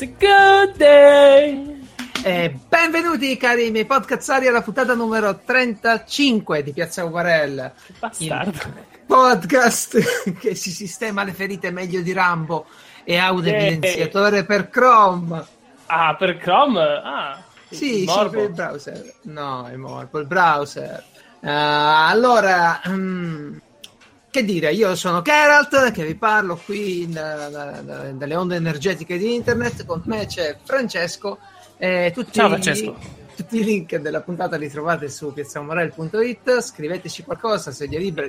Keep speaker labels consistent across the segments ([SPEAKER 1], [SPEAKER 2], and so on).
[SPEAKER 1] It's a good day.
[SPEAKER 2] E benvenuti cari miei podcazzari alla puntata numero 35 di Piazza Uvarel.
[SPEAKER 1] Bastardo.
[SPEAKER 2] Podcast che si sistema le ferite meglio di Rambo e audio evidenziatore per Chrome.
[SPEAKER 1] Ah, per Chrome? Ah,
[SPEAKER 2] Sì,
[SPEAKER 1] il
[SPEAKER 2] sì, il browser. No, è morbo, il browser. Eh, allora, mm, che dire, io sono Geralt che vi parlo qui da- da- da- dalle onde energetiche di internet, con me c'è Francesco. e tutti,
[SPEAKER 1] Ciao, Francesco.
[SPEAKER 2] Tutti i link della puntata li trovate su piazzamorel.it, scriveteci qualcosa, sedia libera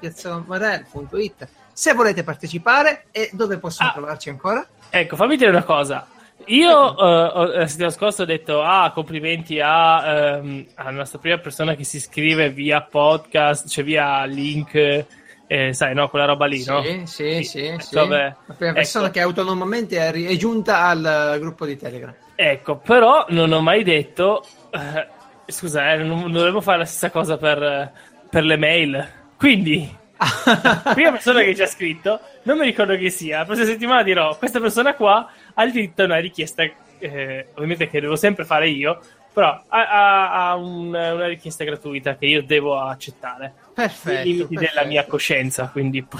[SPEAKER 2] piazzamorel.it se volete partecipare e dove possono
[SPEAKER 1] Ah.
[SPEAKER 2] trovarci ancora?
[SPEAKER 1] Ecco, fammi dire una cosa. Io eh, ho- la settimana scorsa ho detto ah, complimenti a, ehm, alla nostra prima persona che si iscrive via podcast, cioè via link, eh, sai, no, quella roba lì, no?
[SPEAKER 2] Sì, sì, sì, sì.
[SPEAKER 1] Vabbè.
[SPEAKER 2] La prima persona
[SPEAKER 1] Ecco.
[SPEAKER 2] che autonomamente è, è giunta al eh, gruppo di Telegram.
[SPEAKER 1] Ecco, però non ho mai detto. eh, scusa, eh, non, non dovevo fare la stessa cosa per, eh, per le mail. Quindi, la prima persona che ci ha scritto, non mi ricordo chi sia. La prossima settimana dirò: questa persona qua ha il diritto a una richiesta, eh, ovviamente che devo sempre fare io, però ha, ha- un- una richiesta gratuita che io devo accettare.
[SPEAKER 2] Perfetto.
[SPEAKER 1] Nei limiti della
[SPEAKER 2] perfetto.
[SPEAKER 1] mia coscienza, quindi.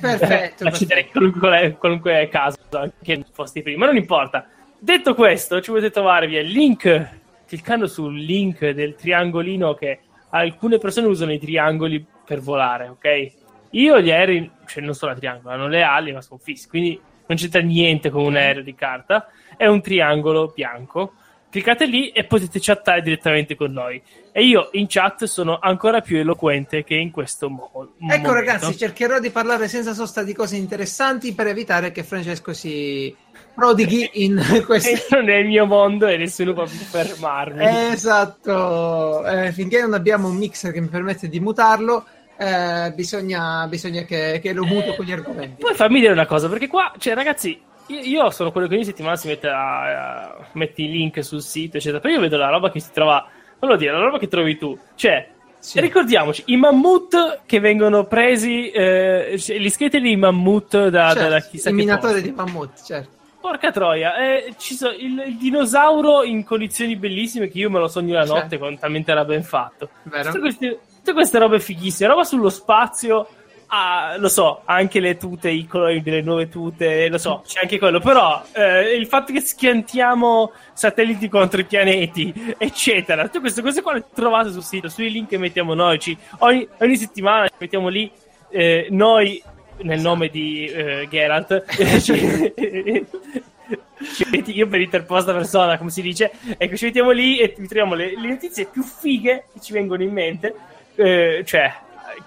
[SPEAKER 2] Perfetto,
[SPEAKER 1] Accetterei qualunque, qualunque caso, anche fosti prima, ma non importa. Detto questo, ci potete trovare via il link, cliccando sul link del triangolino che alcune persone usano i triangoli per volare, ok? Io gli aerei, cioè non sono a triangolo, hanno le ali, ma sono fissi, quindi non c'entra niente con un aereo di carta. È un triangolo bianco. Cliccate lì e potete chattare direttamente con noi. E io in chat sono ancora più eloquente che in questo mo- momento.
[SPEAKER 2] Ecco ragazzi, cercherò di parlare senza sosta di cose interessanti per evitare che Francesco si prodighi in questo.
[SPEAKER 1] Entro nel mio mondo e nessuno può più fermarmi.
[SPEAKER 2] Esatto, Eh, finché non abbiamo un mixer che mi permette di mutarlo, eh, bisogna, bisogna che, che lo muto con gli argomenti.
[SPEAKER 1] Poi fammi dire una cosa, perché qua, cioè, ragazzi, io, sono quello che ogni settimana si mette a, a- metti i link sul sito, eccetera. Però io vedo la roba che si trova, non lo dire, la roba che trovi tu. Cioè,
[SPEAKER 2] Sì.
[SPEAKER 1] ricordiamoci, i mammut che vengono presi, eh, cioè, gli scheletri di mammut da,
[SPEAKER 2] Certo,
[SPEAKER 1] da chissà
[SPEAKER 2] il minatore
[SPEAKER 1] posto.
[SPEAKER 2] di mammut, certo.
[SPEAKER 1] Porca troia, eh, so- il, il dinosauro in condizioni bellissime che io me lo sogno la
[SPEAKER 2] Certo.
[SPEAKER 1] notte con talmente era ben fatto. Tutte queste, tutte queste robe fighissime, roba sullo spazio, ah, lo so, anche le tute, i colori delle nuove tute, lo so, c'è anche quello, però eh, il fatto che schiantiamo satelliti contro i pianeti, eccetera, tutte queste cose qua le trovate sul sito, sui link che mettiamo noi, ci- ogni, ogni settimana ci mettiamo lì eh, noi nel nome di eh, Geralt io per interposta persona come si dice ecco ci mettiamo lì e vi troviamo le, le notizie più fighe che ci vengono in mente eh, cioè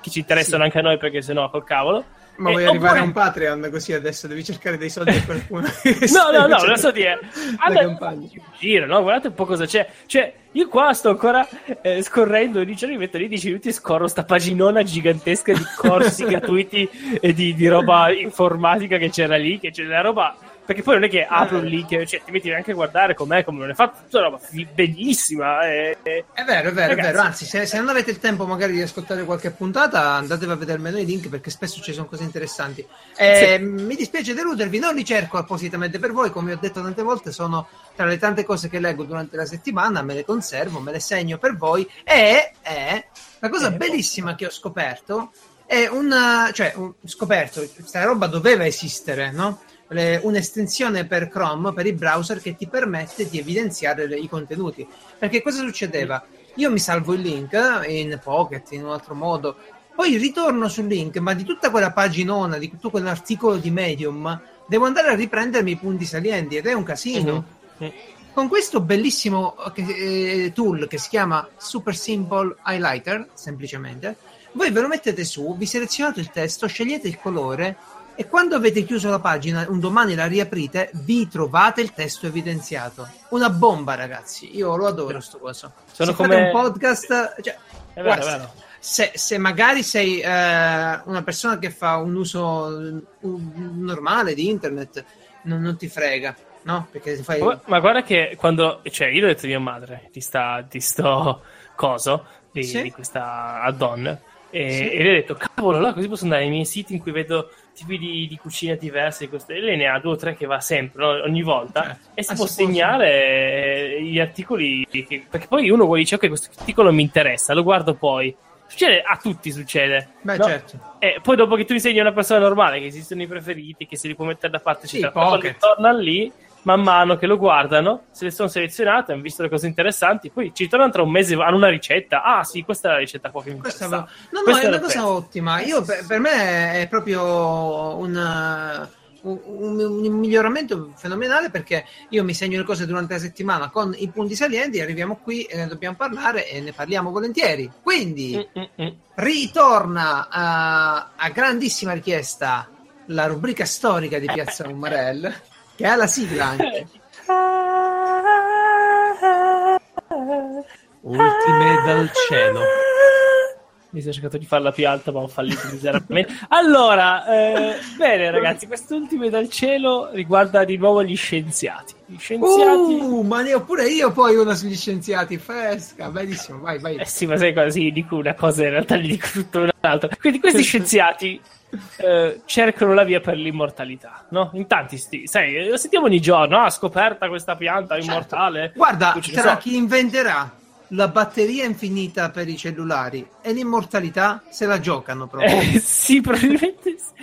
[SPEAKER 1] che ci interessano
[SPEAKER 2] Sì.
[SPEAKER 1] anche a noi perché sennò col cavolo
[SPEAKER 2] Ma
[SPEAKER 1] Eh,
[SPEAKER 2] vuoi arrivare
[SPEAKER 1] oppure-
[SPEAKER 2] a un Patreon così adesso devi cercare dei soldi per qualcuno.
[SPEAKER 1] No, no, no, lo so dire. Allora, giro, no? Guardate un po' cosa c'è. Cioè, io qua sto ancora eh, scorrendo, dice, mi metto lì 10 minuti e scorro sta paginona gigantesca di corsi gratuiti e di, di roba informatica che c'era lì, che c'è la roba... Perché poi non è che apro un link, cioè ti metti anche a guardare com'è, come non è fatto, tutta roba bellissima. E, e-
[SPEAKER 2] È vero, è vero,
[SPEAKER 1] Ragazzi.
[SPEAKER 2] è vero. Anzi, se, se non avete il tempo magari di ascoltare qualche puntata, andatevi a vedermelo i link perché spesso ci sono cose interessanti. Eh, Mi dispiace deludervi, non li cerco appositamente per voi, come ho detto tante volte, sono tra le tante cose che leggo durante la settimana, me le conservo, me le segno per voi. E, e la cosa
[SPEAKER 1] Eh,
[SPEAKER 2] bellissima che ho scoperto è una, cioè, un, scoperto, questa roba doveva esistere, no? Le- un'estensione per Chrome, per i browser, che ti permette di evidenziare le- i contenuti. Perché cosa succedeva? Io mi salvo il link in Pocket, in un altro modo, poi ritorno sul link, ma di tutta quella paginona, di tutto quell'articolo di Medium, devo andare a riprendermi i punti salienti ed è un casino.
[SPEAKER 1] Mhm.
[SPEAKER 2] Con questo bellissimo eh, tool che si chiama Super Simple Highlighter, semplicemente, voi ve lo mettete su, vi selezionate il testo, scegliete il colore e quando avete chiuso la pagina, un domani la riaprite, vi trovate il testo evidenziato. Una bomba, ragazzi. Io lo adoro sto coso.
[SPEAKER 1] Sono
[SPEAKER 2] Se
[SPEAKER 1] come-
[SPEAKER 2] fate un podcast, cioè,
[SPEAKER 1] È vero,
[SPEAKER 2] guarda,
[SPEAKER 1] è vero.
[SPEAKER 2] Se, se magari sei eh, una persona che fa un uso mm, normale di internet, non, non ti frega, no? Perché fai...
[SPEAKER 1] Ma, ma guarda che quando, cioè, io l'ho detto a mia madre di, sta, di sto coso, di,
[SPEAKER 2] Sì.
[SPEAKER 1] di questa add-on, E,
[SPEAKER 2] Sì.
[SPEAKER 1] e lei ha detto, cavolo, allora così posso andare ai miei siti in cui vedo tipi di, di cucine diverse. di queste- lei ne ha due o tre che va sempre, no? ogni volta.
[SPEAKER 2] Certo.
[SPEAKER 1] E si
[SPEAKER 2] Ah,
[SPEAKER 1] può
[SPEAKER 2] si può-
[SPEAKER 1] segnare eh, gli articoli. che- perché poi uno dice, ok, questo articolo mi interessa, lo guardo poi. Succede, a tutti succede.
[SPEAKER 2] Beh,
[SPEAKER 1] no?
[SPEAKER 2] certo.
[SPEAKER 1] E poi dopo che tu insegni a una persona normale che esistono i preferiti, che si li può mettere da parte,
[SPEAKER 2] Sì,
[SPEAKER 1] eccetera, torna lì, man mano che lo guardano, se le sono selezionate, hanno visto le cose interessanti, poi ci tornano tra un mese, hanno una ricetta. Ah sì, questa è la ricetta qua che mi
[SPEAKER 2] Questa
[SPEAKER 1] interessa.
[SPEAKER 2] va- No, no,
[SPEAKER 1] Questa
[SPEAKER 2] è una cosa
[SPEAKER 1] penso.
[SPEAKER 2] ottima. Io, per, per me è proprio un, un- un- un miglioramento fenomenale perché io mi segno le cose durante la settimana con i punti salienti, arriviamo qui e ne dobbiamo parlare e ne parliamo volentieri. Quindi
[SPEAKER 1] Mm, mm, mm.
[SPEAKER 2] ritorna a, a grandissima richiesta la rubrica storica di Piazza Umarell che ha la sigla anche. Ultime dal cielo.
[SPEAKER 1] Mi sono cercato di farla più alta, ma ho fallito miseramente. Allora, eh, bene ragazzi, quest'ultime dal cielo riguarda di nuovo gli scienziati. Gli scienziati...
[SPEAKER 2] Uh, ma ne ho pure io poi una sugli scienziati, fresca, bellissimo, vai, vai.
[SPEAKER 1] Eh sì, ma sai cosa? Sì, dico una cosa, in realtà gli dico tutta un'altra. Quindi questi scienziati eh, cercano la via per l'immortalità, no? In tanti sti, sai, lo sentiamo ogni giorno, ah, scoperta questa pianta
[SPEAKER 2] Certo.
[SPEAKER 1] immortale.
[SPEAKER 2] Guarda, tra
[SPEAKER 1] so.
[SPEAKER 2] chi inventerà la batteria infinita per i cellulari e l'immortalità se la giocano proprio.
[SPEAKER 1] Eh, sì, probabilmente sì.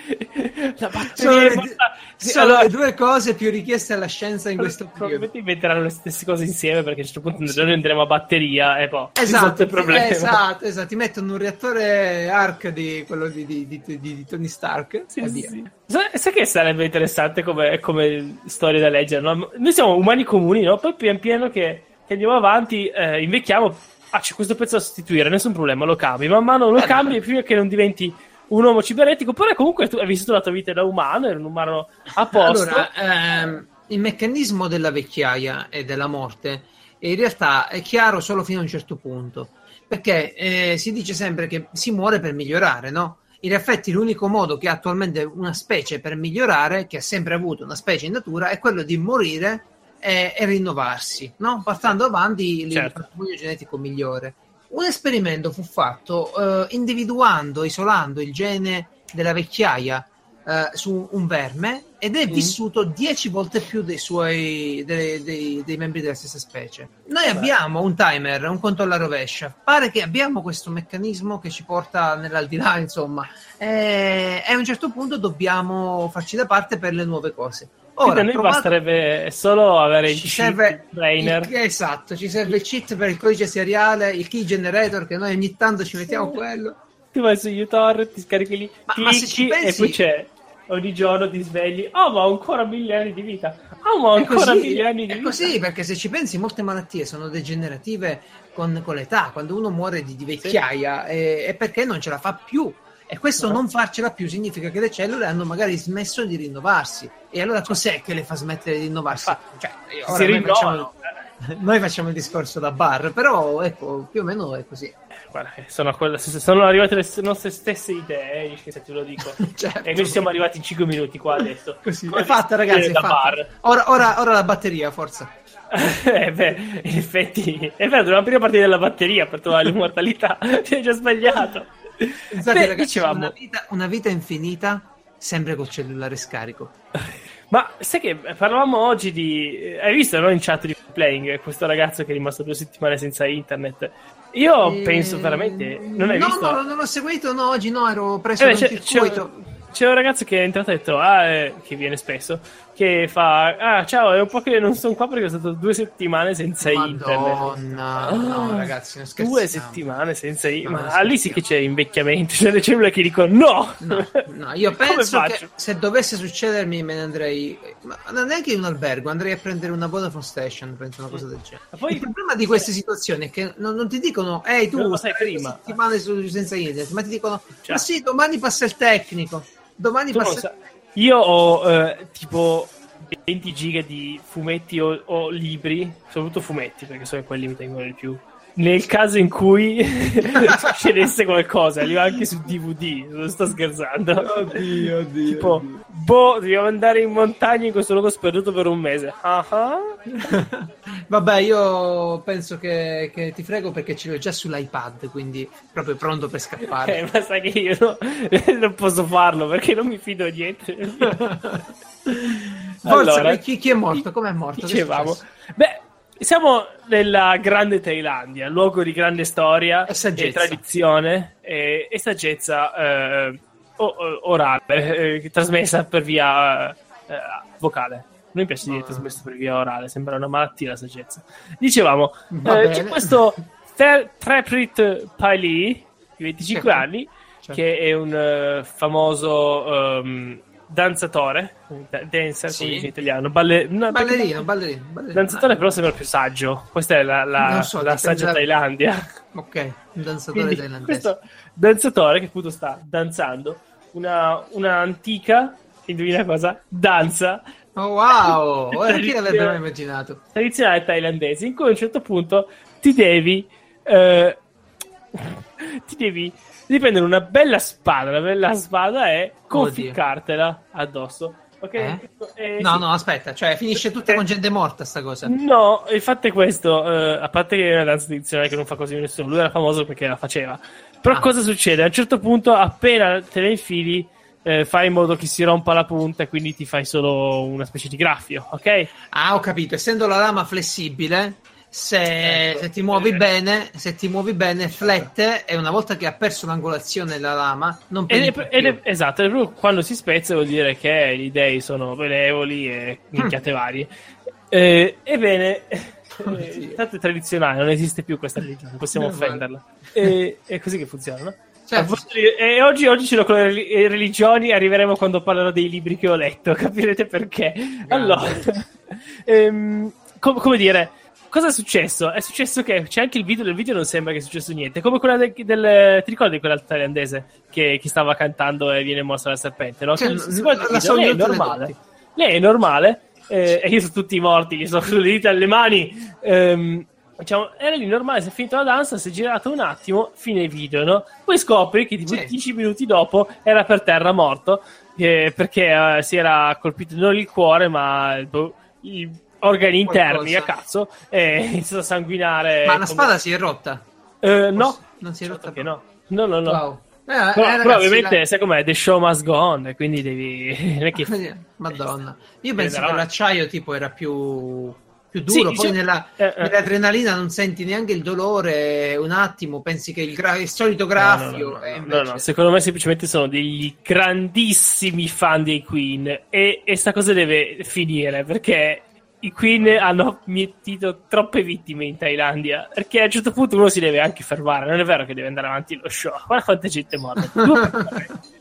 [SPEAKER 1] La
[SPEAKER 2] sono
[SPEAKER 1] batteria
[SPEAKER 2] le,
[SPEAKER 1] immortale- sì,
[SPEAKER 2] sono
[SPEAKER 1] allora-
[SPEAKER 2] le due cose più richieste alla scienza in questo periodo.
[SPEAKER 1] Probabilmente inventeranno le stesse cose insieme perché a un certo punto noi andremo a batteria e poi
[SPEAKER 2] Esatto,
[SPEAKER 1] il problema.
[SPEAKER 2] esatto, esatto, ti mettono un reattore ARC di quello di, di- di- di- Tony Stark
[SPEAKER 1] Sì, sì, sì. Sai che sarebbe interessante come, come storia da leggere? no? Noi siamo umani comuni, no? Poi pian piano che, che andiamo avanti, eh, invecchiamo. Ah, c'è questo pezzo da sostituire, nessun problema, lo cambi. Man mano lo
[SPEAKER 2] Eh,
[SPEAKER 1] cambi fino a che non diventi un uomo cibernetico. Però comunque tu hai vissuto la tua vita da umano, eri un umano a posto.
[SPEAKER 2] Allora, ehm, il meccanismo della vecchiaia e della morte in realtà è chiaro solo fino a un certo punto, perché eh, si dice sempre che si muore per migliorare, no? In effetti l'unico modo che ha attualmente una specie per migliorare, che ha sempre avuto una specie in natura, è quello di morire e, e rinnovarsi, no? Portando avanti il
[SPEAKER 1] Certo.
[SPEAKER 2] patrimonio genetico migliore. Un esperimento fu fatto eh, individuando, isolando il gene della vecchiaia eh, su un verme ed è
[SPEAKER 1] Mm.
[SPEAKER 2] vissuto 10 volte più dei suoi dei, dei- dei membri della stessa specie. Noi
[SPEAKER 1] Vabbè.
[SPEAKER 2] abbiamo un timer, un conto alla rovescia. Pare che abbiamo questo meccanismo che ci porta nell'aldilà, insomma. E, e a un certo punto dobbiamo farci da parte per le nuove cose. Ora,
[SPEAKER 1] a noi
[SPEAKER 2] provate-
[SPEAKER 1] basterebbe solo avere il
[SPEAKER 2] ci
[SPEAKER 1] cheat
[SPEAKER 2] serve
[SPEAKER 1] trainer.
[SPEAKER 2] il- esatto, ci serve il cheat per il codice seriale, il key generator che noi ogni tanto ci mettiamo quello.
[SPEAKER 1] Tu vai su uTorrent, ti scarichi lì,
[SPEAKER 2] Ma- ma se ci pensi-
[SPEAKER 1] e poi c'è. Ogni giorno ti svegli. Oh, ma ho ancora mille anni di vita. Oh, ma ho
[SPEAKER 2] È
[SPEAKER 1] ancora
[SPEAKER 2] così,
[SPEAKER 1] mille anni di
[SPEAKER 2] è
[SPEAKER 1] vita.
[SPEAKER 2] così, perché se ci pensi, molte malattie sono degenerative con, con l'età. Quando uno muore di, di vecchiaia è, è perché non ce la fa più. E questo
[SPEAKER 1] No.
[SPEAKER 2] non farcela più significa che le cellule hanno magari smesso di rinnovarsi. E allora cos'è che le fa smettere di rinnovarsi?
[SPEAKER 1] Infatti,
[SPEAKER 2] Cioè,
[SPEAKER 1] si rinnovano.
[SPEAKER 2] facciamo, noi facciamo il discorso da bar, però ecco, più o meno è così.
[SPEAKER 1] Guarda, che sono, quella- sono arrivate le nostre stesse idee, eh, se te lo dico.
[SPEAKER 2] Certo.
[SPEAKER 1] E noi siamo arrivati in 5 minuti qua adesso.
[SPEAKER 2] Così.
[SPEAKER 1] Come
[SPEAKER 2] È fatta, ragazzi. È fatta. Ora, ora, ora la batteria, forza.
[SPEAKER 1] eh beh, in effetti, è vero, dobbiamo prima partire dalla batteria per trovare l'immortalità. Ti hai già sbagliato.
[SPEAKER 2] Pensate,
[SPEAKER 1] Beh,
[SPEAKER 2] ragazzi,
[SPEAKER 1] dicevamo,
[SPEAKER 2] una vita, una vita infinita sempre col cellulare scarico.
[SPEAKER 1] ma sai che parlavamo oggi di. Hai visto no, in chat di playing questo ragazzo che è rimasto due settimane senza internet? Io
[SPEAKER 2] Eh,
[SPEAKER 1] penso veramente. Non hai
[SPEAKER 2] no,
[SPEAKER 1] visto?
[SPEAKER 2] No, non l'ho seguito, no, oggi no, ero preso
[SPEAKER 1] Eh,
[SPEAKER 2] un
[SPEAKER 1] c'è, c'è-
[SPEAKER 2] circuito.
[SPEAKER 1] c'è un ragazzo che è entrato e ha detto, ah, eh, che viene spesso, che fa, ah, ciao, è un po' che non sono qua perché sono stato due settimane senza internet.
[SPEAKER 2] Madonna, no,
[SPEAKER 1] Ah,
[SPEAKER 2] ragazzi, non scherziamo.
[SPEAKER 1] Due settimane senza
[SPEAKER 2] No,
[SPEAKER 1] internet. Ma lì sì che c'è invecchiamento, c'è le cellule che dicono no!
[SPEAKER 2] No, no, io penso che se dovesse succedermi me ne andrei, ma non neanche in un albergo, andrei a prendere una Vodafone Station, penso una cosa del genere.
[SPEAKER 1] Ma poi-
[SPEAKER 2] Il problema di queste situazioni è che non, non ti dicono, ehi tu,
[SPEAKER 1] lo sai prima."
[SPEAKER 2] settimane senza internet, ma ti dicono,
[SPEAKER 1] Cioè.
[SPEAKER 2] ma sì, domani passa il tecnico, domani
[SPEAKER 1] Tu
[SPEAKER 2] passa...
[SPEAKER 1] sai- Io ho eh, tipo 20 giga di fumetti o, o libri, soprattutto fumetti, perché so che quelli mi tengono di più nel caso in cui succedesse qualcosa, arriva anche su DVD, non sto scherzando.
[SPEAKER 2] Oddio, oddio.
[SPEAKER 1] Tipo,
[SPEAKER 2] oddio.
[SPEAKER 1] boh, dobbiamo andare in montagna in questo luogo sperduto per un mese. Ah.
[SPEAKER 2] Vabbè, io penso che, che ti frego perché ce l'ho già sull'iPad, quindi proprio pronto per scappare.
[SPEAKER 1] Eh, ma sai che io no- non posso farlo perché non mi fido niente.
[SPEAKER 2] Forza,
[SPEAKER 1] Allora,
[SPEAKER 2] chi, chi è morto? Com'è morto? Che è
[SPEAKER 1] Dicevamo,
[SPEAKER 2] successo?
[SPEAKER 1] beh, siamo nella grande Thailandia, luogo di grande storia
[SPEAKER 2] E saggezza.
[SPEAKER 1] tradizione e, e saggezza eh, orale, eh, trasmessa per via eh, vocale. Non mi piace dire
[SPEAKER 2] Ah.
[SPEAKER 1] trasmessa per via orale, sembra una malattia la saggezza. Dicevamo,
[SPEAKER 2] Va
[SPEAKER 1] eh, c'è questo Ter- Treprit Paili, di 25
[SPEAKER 2] Certo.
[SPEAKER 1] anni,
[SPEAKER 2] Certo.
[SPEAKER 1] che è un eh, famoso ehm, danzatore, da- dancer,
[SPEAKER 2] Sì.
[SPEAKER 1] come dice in italiano, balle- no, perché-
[SPEAKER 2] Ballerino, ballerino, ballerino.
[SPEAKER 1] Danzatore però sembra più saggio. Questa è la, la,
[SPEAKER 2] so,
[SPEAKER 1] la saggia
[SPEAKER 2] da-
[SPEAKER 1] Thailandia.
[SPEAKER 2] Ok, un danzatore
[SPEAKER 1] Quindi,
[SPEAKER 2] thailandese.
[SPEAKER 1] questo danzatore che appunto sta danzando una, una antica, indovina cosa? Danza
[SPEAKER 2] Oh wow, ora chi l'avrebbe mai immaginato?
[SPEAKER 1] tradizionale thailandese in cui a un certo punto ti devi eh, ti devi devi prendere una bella spada una bella spada e conficcartela addosso ok?
[SPEAKER 2] Eh?
[SPEAKER 1] Eh,
[SPEAKER 2] No,
[SPEAKER 1] sì.
[SPEAKER 2] no, aspetta, cioè finisce tutta con gente morta sta cosa.
[SPEAKER 1] No, il fatto è questo, eh, a parte che è una danza tradizionale che non fa così nessuno, lui era famoso perché la faceva. Però
[SPEAKER 2] Ah.
[SPEAKER 1] cosa succede? A un certo punto, appena te ne infili, eh, fai in modo che si rompa la punta e quindi ti fai solo una specie di graffio, ok?
[SPEAKER 2] Ah, ho capito, essendo la lama flessibile, se,
[SPEAKER 1] Ecco.
[SPEAKER 2] se ti muovi
[SPEAKER 1] Eh.
[SPEAKER 2] bene, se ti muovi bene, flette e una volta che ha perso l'angolazione la lama, non
[SPEAKER 1] Ed è, ed è- esatto, proprio quando si spezza vuol dire che gli dei sono benevoli e
[SPEAKER 2] Mm.
[SPEAKER 1] minchiate varie. Eh, ebbene,
[SPEAKER 2] Oddio.
[SPEAKER 1] eh, tanto è tradizionale, non esiste più questa religione, possiamo offenderla. E- è così che funziona, no?
[SPEAKER 2] Certo.
[SPEAKER 1] E oggi, oggi ce l'ho con le eh, religioni, arriveremo quando parlerò dei libri che ho letto, capirete perché. Allora, ehm, com- come dire, cosa è successo? È successo che c'è anche il video, nel video non sembra che sia successo niente, come quella del, del ti ricordi quella thailandese che, che stava cantando e viene morsa dal serpente, no?
[SPEAKER 2] Cioè,
[SPEAKER 1] guarda il
[SPEAKER 2] la so
[SPEAKER 1] lei è
[SPEAKER 2] le
[SPEAKER 1] normale. Lei è normale, eh, e io sono tutti morti, gli sono sulle dita alle mani. Ehm, diciamo, era lì normale, si è finito la danza, si è girato un attimo, fine video, no? Poi scopri che tipo
[SPEAKER 2] Sì.
[SPEAKER 1] 10 minuti dopo era per terra morto eh, perché eh, si era colpito non il cuore, ma boh, gli organi interni
[SPEAKER 2] Qualcosa.
[SPEAKER 1] a cazzo e è iniziato a sanguinare.
[SPEAKER 2] Ma la
[SPEAKER 1] come-
[SPEAKER 2] spada si è rotta.
[SPEAKER 1] Eh, no,
[SPEAKER 2] Non si è rotta
[SPEAKER 1] certo che
[SPEAKER 2] proprio.
[SPEAKER 1] no. No, no, no.
[SPEAKER 2] Wow. Eh,
[SPEAKER 1] Però,
[SPEAKER 2] eh,
[SPEAKER 1] però
[SPEAKER 2] ragazzi,
[SPEAKER 1] ovviamente,
[SPEAKER 2] la-
[SPEAKER 1] sai com'è? The show must go on, e quindi devi. Che
[SPEAKER 2] Madonna. Io
[SPEAKER 1] Eh,
[SPEAKER 2] penso
[SPEAKER 1] però-
[SPEAKER 2] che l'acciaio tipo era più, più duro,
[SPEAKER 1] Sì,
[SPEAKER 2] poi
[SPEAKER 1] sì.
[SPEAKER 2] nella,
[SPEAKER 1] Eh, eh.
[SPEAKER 2] nell'adrenalina non senti neanche il dolore un attimo, pensi che il, gra- il solito graffio
[SPEAKER 1] no, no,
[SPEAKER 2] e
[SPEAKER 1] no,
[SPEAKER 2] invece-
[SPEAKER 1] no, no, secondo me semplicemente sono degli grandissimi fan dei Queen e, e sta cosa deve finire perché i Queen hanno mietito troppe vittime in Thailandia perché a un certo punto uno si deve anche fermare, non è vero che deve andare avanti lo show, guarda quanta gente è morta.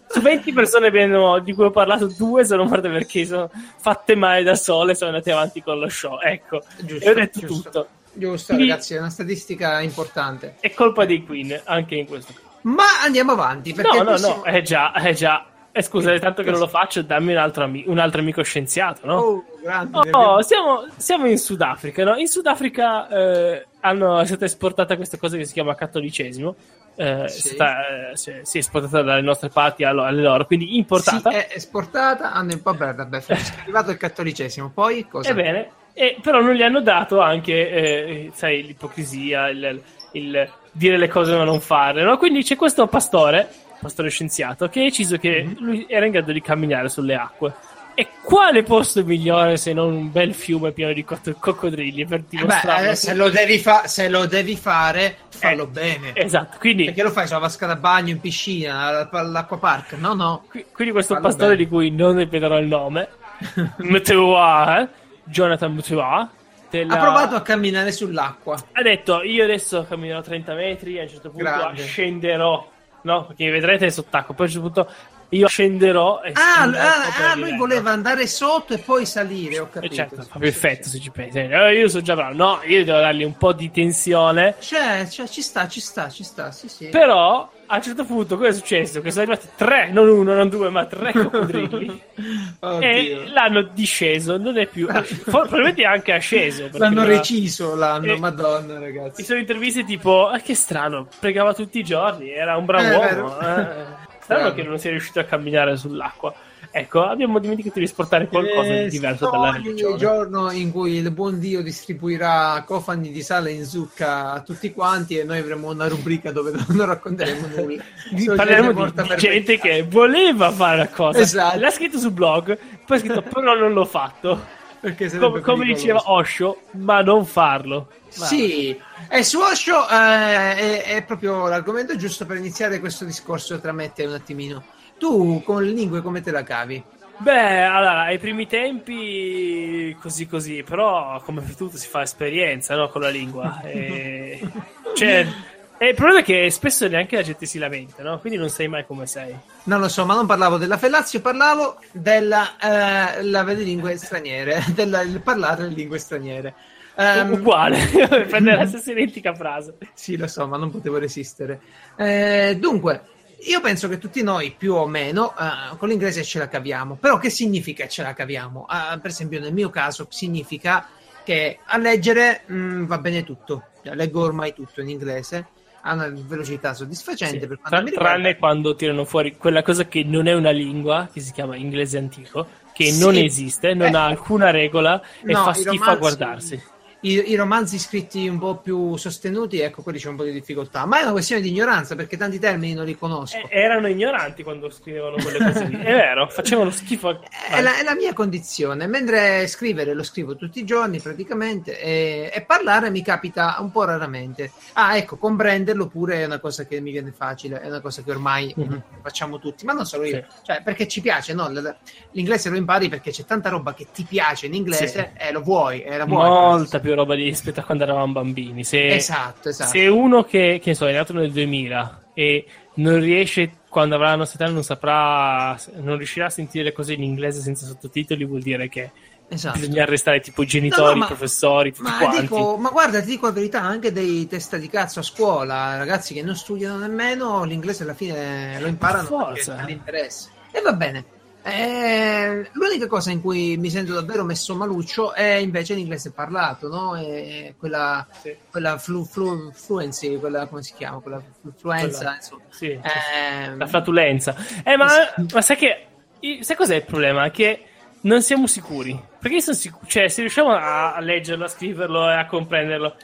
[SPEAKER 1] Su 20 persone abbiamo- di cui ho parlato, due sono morte perché sono fatte male da sole sono andate avanti con lo show. Ecco,
[SPEAKER 2] Giusto,
[SPEAKER 1] e ho detto
[SPEAKER 2] giusto.
[SPEAKER 1] tutto.
[SPEAKER 2] Giusto,
[SPEAKER 1] Quindi-
[SPEAKER 2] ragazzi, è una statistica importante.
[SPEAKER 1] È colpa dei Queen anche in questo caso.
[SPEAKER 2] Ma andiamo avanti. Perché
[SPEAKER 1] No, no,
[SPEAKER 2] prossimo-
[SPEAKER 1] no, è già, è già. Eh, scusa, è tanto che non lo faccio, dammi un altro, ami- un altro amico scienziato, no?
[SPEAKER 2] Oh, grande,
[SPEAKER 1] Oh,
[SPEAKER 2] abbiamo-
[SPEAKER 1] siamo, siamo in Sudafrica, no? In Sudafrica eh, hanno, è stata esportata questa cosa che si chiama cattolicesimo. Eh,
[SPEAKER 2] Sì.
[SPEAKER 1] è stata, eh, si, si è esportata dalle nostre parti allo- alle loro, quindi importata.
[SPEAKER 2] Sì, è esportata. Hanno vabbè, vabbè, è arrivato il cattolicesimo. Poi cosa?
[SPEAKER 1] Ebbene, eh, però non gli hanno dato anche, eh, sai, l'ipocrisia, il, il dire le cose ma non farle, no? Quindi c'è questo pastore, pastore scienziato, che ha deciso che
[SPEAKER 2] Mhm.
[SPEAKER 1] lui era in grado di camminare sulle acque. E quale posto migliore se non un bel fiume pieno di cocco- coccodrilli per
[SPEAKER 2] Eh
[SPEAKER 1] dimostrare?
[SPEAKER 2] beh, eh, se, lo devi fa- se lo devi fare, fallo
[SPEAKER 1] Eh,
[SPEAKER 2] bene.
[SPEAKER 1] Esatto, quindi,
[SPEAKER 2] Perché lo fai sulla vasca da bagno, in piscina, all'acquapark? No, no.
[SPEAKER 1] qui- quindi questo
[SPEAKER 2] Fallo
[SPEAKER 1] pastore
[SPEAKER 2] bene.
[SPEAKER 1] di cui non ripeterò il nome, Mutua, eh, Jonathan Mutua, della-
[SPEAKER 2] Ha provato a camminare sull'acqua.
[SPEAKER 1] ha detto io adesso camminerò 30 metri a un certo punto
[SPEAKER 2] Grande.
[SPEAKER 1] scenderò no perché vedrete sott'acqua. Poi a un certo punto io scenderò e
[SPEAKER 2] Ah,
[SPEAKER 1] scenderò
[SPEAKER 2] ah, ah, lui voleva andare sotto e poi salire, ho capito.
[SPEAKER 1] certo fa
[SPEAKER 2] Sì,
[SPEAKER 1] più
[SPEAKER 2] sì,
[SPEAKER 1] effetto
[SPEAKER 2] sì.
[SPEAKER 1] se ci pensi Eh, io sono già bravo no io devo dargli un po' di tensione
[SPEAKER 2] Cioè, cioè, ci sta, ci sta, ci sta, sì, sì.
[SPEAKER 1] però a un certo punto cosa è successo? Che sono arrivati tre, non uno, non due, ma tre coccodrilli e l'hanno disceso, non è più probabilmente anche asceso.
[SPEAKER 2] L'hanno reciso, l'hanno, e, madonna ragazzi.
[SPEAKER 1] Mi sono interviste tipo, ah, che strano, pregava tutti i giorni, era un bravo eh, uomo. Eh. Strano che non sia riuscito a camminare sull'acqua. Ecco, abbiamo dimenticato di esportare qualcosa di diverso dalla religione.
[SPEAKER 2] Il giorno in cui il buon Dio distribuirà cofani di sale in zucca a tutti quanti e noi avremo una rubrica dove non racconteremo nulla.
[SPEAKER 1] Parleremo di gente che voleva fare la cosa. Esatto. L'ha scritto sul blog, poi ha scritto però non l'ho fatto. Com- come diceva Osho, ma non farlo.
[SPEAKER 2] Ma... Sì, e su Osho eh, è, è, proprio l'argomento giusto per iniziare questo discorso tra me e te un attimino. Tu con le lingue come te la cavi?
[SPEAKER 1] Beh, allora, ai primi tempi così così, però come per tutto si fa esperienza no, con la lingua. E... cioè, e il problema è che spesso neanche la gente si lamenta, no? Quindi non sai mai come sei.
[SPEAKER 2] Non lo so, ma non parlavo della fellazio, parlavo della eh, delle lingue straniere, del parlare le lingue straniere.
[SPEAKER 1] Um, Uguale, prendere la stessa identica frase.
[SPEAKER 2] Sì, lo so, ma non potevo resistere. Eh, dunque, io penso che tutti noi, più o meno, uh, con l'inglese ce la caviamo. Però che significa ce la caviamo? Uh, per esempio, nel mio caso, significa che a leggere mh, mm, va bene tutto. Leggo ormai tutto in inglese a una velocità soddisfacente.
[SPEAKER 1] Sì. Per Tra, tranne quando tirano fuori quella cosa che non è una lingua, che si chiama inglese antico, che sì. non esiste, non eh. ha alcuna regola e no, fa schifo romanzi, a guardarsi
[SPEAKER 2] i, i, romanzi scritti un po' più sostenuti, ecco, quelli c'è un po' di difficoltà. Ma è una questione di ignoranza perché tanti termini non li conosco. Eh,
[SPEAKER 1] erano ignoranti quando scrivevano quelle cose lì. È vero, facevano schifo.
[SPEAKER 2] È la, è la, mia condizione. Mentre scrivere lo scrivo tutti i giorni praticamente e, e, parlare mi capita un po' raramente. Ah, ecco, comprenderlo pure è una cosa che mi viene facile, è una cosa che ormai mm-hmm. facciamo tutti, ma non solo io. Sì. Cioè, perché ci piace, no? L'inglese lo impari perché c'è tanta roba che ti piace in inglese sì. e lo vuoi, e la vuoi.
[SPEAKER 1] Molta più roba di rispetto a quando eravamo bambini. Se,
[SPEAKER 2] esatto, esatto.
[SPEAKER 1] Se uno che, che so, è nato nel 2000 e non riesce, quando avrà la nostra età, non saprà, non riuscirà a sentire le cose in inglese senza sottotitoli, vuol dire che Esatto. Bisogna arrestare tipo i genitori, no, no, ma, professori, tutti
[SPEAKER 2] ma
[SPEAKER 1] quanti.
[SPEAKER 2] Dico, ma guarda, ti dico la verità, anche dei testa di cazzo a scuola, ragazzi che non studiano nemmeno, l'inglese alla fine lo imparano
[SPEAKER 1] Forza.
[SPEAKER 2] perché interesse. E va bene. Eh, l'unica cosa in cui mi sento davvero messo maluccio è invece l'inglese parlato, no? È quella, sì. quella flu, flu, fluency, quella come si chiama? Quella fluenza, insomma.
[SPEAKER 1] Sì, eh, la flatulenza. Eh, ma, ma sai che sai cos'è il problema? Che non siamo sicuri. Perché sono sicuro, cioè, se riusciamo a, a leggerlo, a scriverlo e a comprenderlo,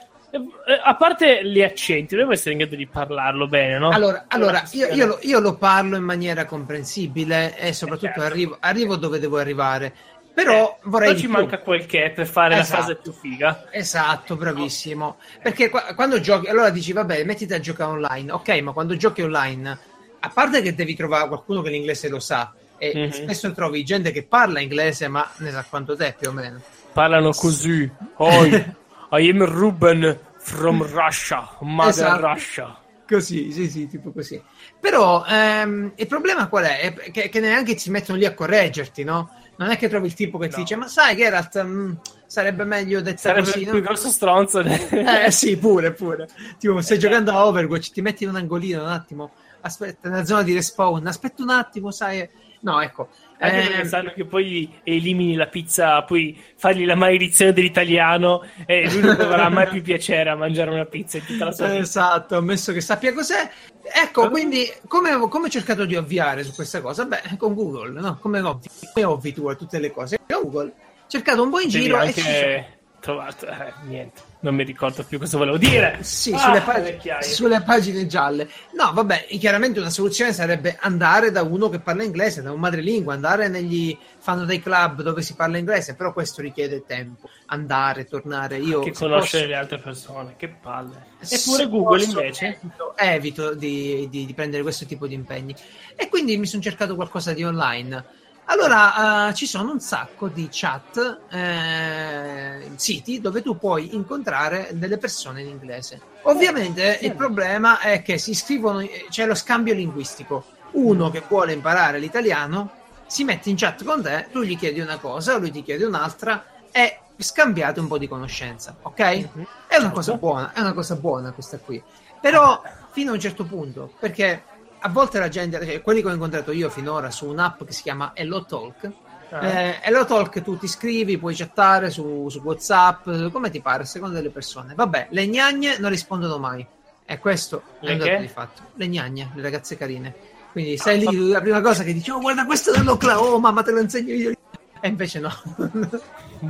[SPEAKER 1] a parte gli accenti, dobbiamo essere in grado di parlarlo bene, no?
[SPEAKER 2] Allora, allora io, io, lo, io, lo, parlo in maniera comprensibile e soprattutto certo. arrivo, arrivo, dove devo arrivare. Però eh, vorrei.
[SPEAKER 1] Poi ci manca quel che per fare esatto. la fase più figa.
[SPEAKER 2] Esatto, bravissimo. Perché qua, quando giochi, allora dici, vabbè, mettiti a giocare online. Ok, ma quando giochi online, a parte che devi trovare qualcuno che l'inglese lo sa, e mm-hmm. spesso trovi gente che parla inglese, ma ne sa quanto te più o meno.
[SPEAKER 1] Parlano così. Oi. I am Ruben from Russia, Mother esatto. Russia.
[SPEAKER 2] Così, sì, sì, tipo così. Però ehm, il problema qual è? è che, che, neanche si mettono lì a correggerti, no? Non è che trovi il tipo che no. ti dice, ma sai Geralt, mh, mm, sarebbe meglio detta
[SPEAKER 1] sarebbe
[SPEAKER 2] così.
[SPEAKER 1] Più no? grosso stronzo.
[SPEAKER 2] eh sì, pure, pure. Tipo, stai esatto. giocando a Overwatch, ti metti in un angolino un attimo, aspetta, nella zona di respawn, aspetta un attimo, sai... No, ecco,
[SPEAKER 1] anche perché eh, sanno che poi elimini la pizza, puoi fargli la maledizione dell'italiano e lui non avrà mai più piacere a mangiare una pizza in tutta la sua
[SPEAKER 2] vita. Esatto, ammesso che sappia cos'è. Ecco, ah. quindi come, come ho cercato di ovviare su questa cosa? Beh, con Google, no? Come ovvi, come ovvi tu a tutte le cose? Con Google. Cercato un po' in Devi giro
[SPEAKER 1] anche... e ci trovato eh, niente non mi ricordo più cosa volevo dire.
[SPEAKER 2] Sì, ah, sulle, pag- sulle, pagine gialle. No, vabbè, chiaramente una soluzione sarebbe andare da uno che parla inglese, da un madrelingua, andare negli fanno dei club dove si parla inglese, però questo richiede tempo. Andare, tornare. Io
[SPEAKER 1] che conoscere posso... le altre persone, che palle. Eppure Google invece
[SPEAKER 2] evito, evito di, di, di prendere questo tipo di impegni. E quindi mi sono cercato qualcosa di online allora, uh, ci sono un sacco di chat, eh, siti dove tu puoi incontrare delle persone in inglese. Ovviamente il problema è che si scrivono, c'è lo scambio linguistico. Uno che vuole imparare l'italiano si mette in chat con te, tu gli chiedi una cosa, lui ti chiede un'altra e scambiate un po' di conoscenza, ok? Mhm. È una cosa certo. buona, è una cosa buona questa qui. Però fino a un certo punto, perché a volte la gente, cioè, quelli che ho incontrato io finora su un'app che si chiama Hello Talk,
[SPEAKER 1] Ah.
[SPEAKER 2] eh, Hello Talk tu ti scrivi, puoi chattare su, su WhatsApp, come ti pare, a seconda delle persone. Vabbè, le gnagne non rispondono mai. E questo è
[SPEAKER 1] Le
[SPEAKER 2] un dato di fatto. Le gnagne, le ragazze carine. Quindi sei lì, la prima cosa che dici, oh guarda questo dell'Oklahoma, ma te lo insegno io. E invece no.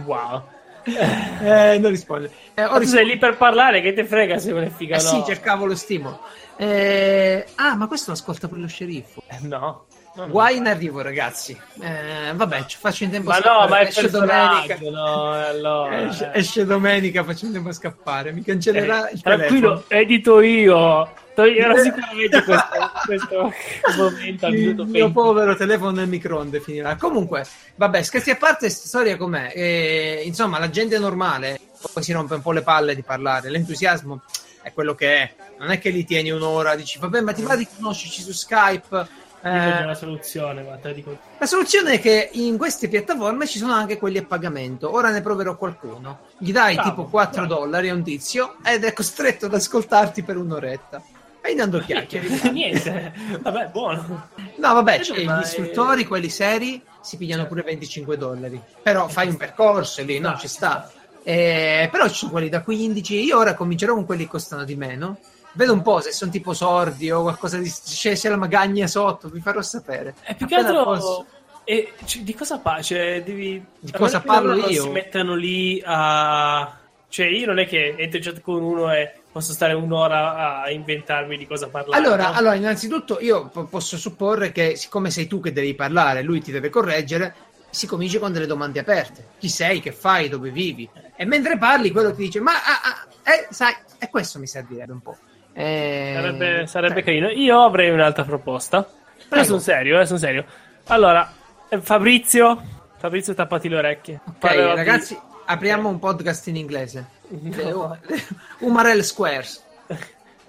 [SPEAKER 1] Wow.
[SPEAKER 2] Eh, non risponde. Eh, ho
[SPEAKER 1] Ma sei lì per parlare, che te frega se non è figa
[SPEAKER 2] Eh
[SPEAKER 1] o
[SPEAKER 2] sì,
[SPEAKER 1] no?
[SPEAKER 2] cercavo lo stimolo. Eh, ah, ma questo lo ascolta pure lo sceriffo.
[SPEAKER 1] Eh, No. No, no.
[SPEAKER 2] Guai in arrivo, ragazzi. Eh, vabbè, ci faccio in tempo a
[SPEAKER 1] Ma no,
[SPEAKER 2] scappare.
[SPEAKER 1] ma è
[SPEAKER 2] esce domenica.
[SPEAKER 1] no, allora,
[SPEAKER 2] Esce, esce domenica, faccio in tempo a scappare. Mi cancellerà
[SPEAKER 1] Eh,
[SPEAKER 2] il
[SPEAKER 1] tranquillo,
[SPEAKER 2] telefono.
[SPEAKER 1] edito io. Toglierò sicuramente questo, questo momento al
[SPEAKER 2] Il mio
[SPEAKER 1] 20.
[SPEAKER 2] povero telefono nel microonde finirà. Comunque, vabbè, scherzi a parte, storia com'è? Eh, insomma, la gente normale poi si rompe un po' le palle di parlare. L'entusiasmo è quello che è. Non è che li tieni un'ora, dici, vabbè, ma ti va di conoscerci su Skype.
[SPEAKER 1] Io
[SPEAKER 2] Eh,
[SPEAKER 1] una soluzione, la dico.
[SPEAKER 2] La soluzione è che in queste piattaforme ci sono anche quelli a pagamento. Ora ne proverò qualcuno. Gli dai
[SPEAKER 1] Bravo,
[SPEAKER 2] tipo 4
[SPEAKER 1] bravo.
[SPEAKER 2] dollari a un tizio ed è costretto ad ascoltarti per un'oretta. E dando chiacchiere.
[SPEAKER 1] Niente, vabbè, buono.
[SPEAKER 2] No, vabbè,
[SPEAKER 1] Eh,
[SPEAKER 2] cioè, gli istruttori, quelli seri, si pigliano
[SPEAKER 1] Certo.
[SPEAKER 2] pure 25 dollari. Però fai un percorso e lì, no, ci sta. Eh, però ci sono quelli da 15. Io ora comincerò con quelli che costano di meno. Vedo un po' se sono tipo sordi o qualcosa di. se c'è la magagna sotto, vi farò sapere.
[SPEAKER 1] E più che
[SPEAKER 2] Appena
[SPEAKER 1] altro,
[SPEAKER 2] posso.
[SPEAKER 1] e, cioè, di cosa parli? Cioè, devi...
[SPEAKER 2] Di
[SPEAKER 1] a
[SPEAKER 2] cosa parlo
[SPEAKER 1] non
[SPEAKER 2] io?
[SPEAKER 1] si mettano lì a... Cioè, io non è che entro in chat con uno e posso stare un'ora a inventarmi di cosa parlare.
[SPEAKER 2] Allora,
[SPEAKER 1] no?
[SPEAKER 2] allora, innanzitutto io po- posso supporre che siccome sei tu che devi parlare, lui ti deve correggere, si cominci con delle domande aperte. Chi sei, che fai, dove vivi? E mentre parli, quello ti dice, ma ah, ah, eh, sai, e questo mi servirebbe un po'. Eh,
[SPEAKER 1] Sarebbe, sarebbe carino. Io avrei un'altra proposta. Però
[SPEAKER 2] Prego.
[SPEAKER 1] sono serio, eh, sono serio. Allora, eh, Fabrizio, Fabrizio, tappati le orecchie.
[SPEAKER 2] Ok,
[SPEAKER 1] Parlerò di-
[SPEAKER 2] ragazzi, apriamo un podcast in inglese.
[SPEAKER 1] No.
[SPEAKER 2] Umarell Squares.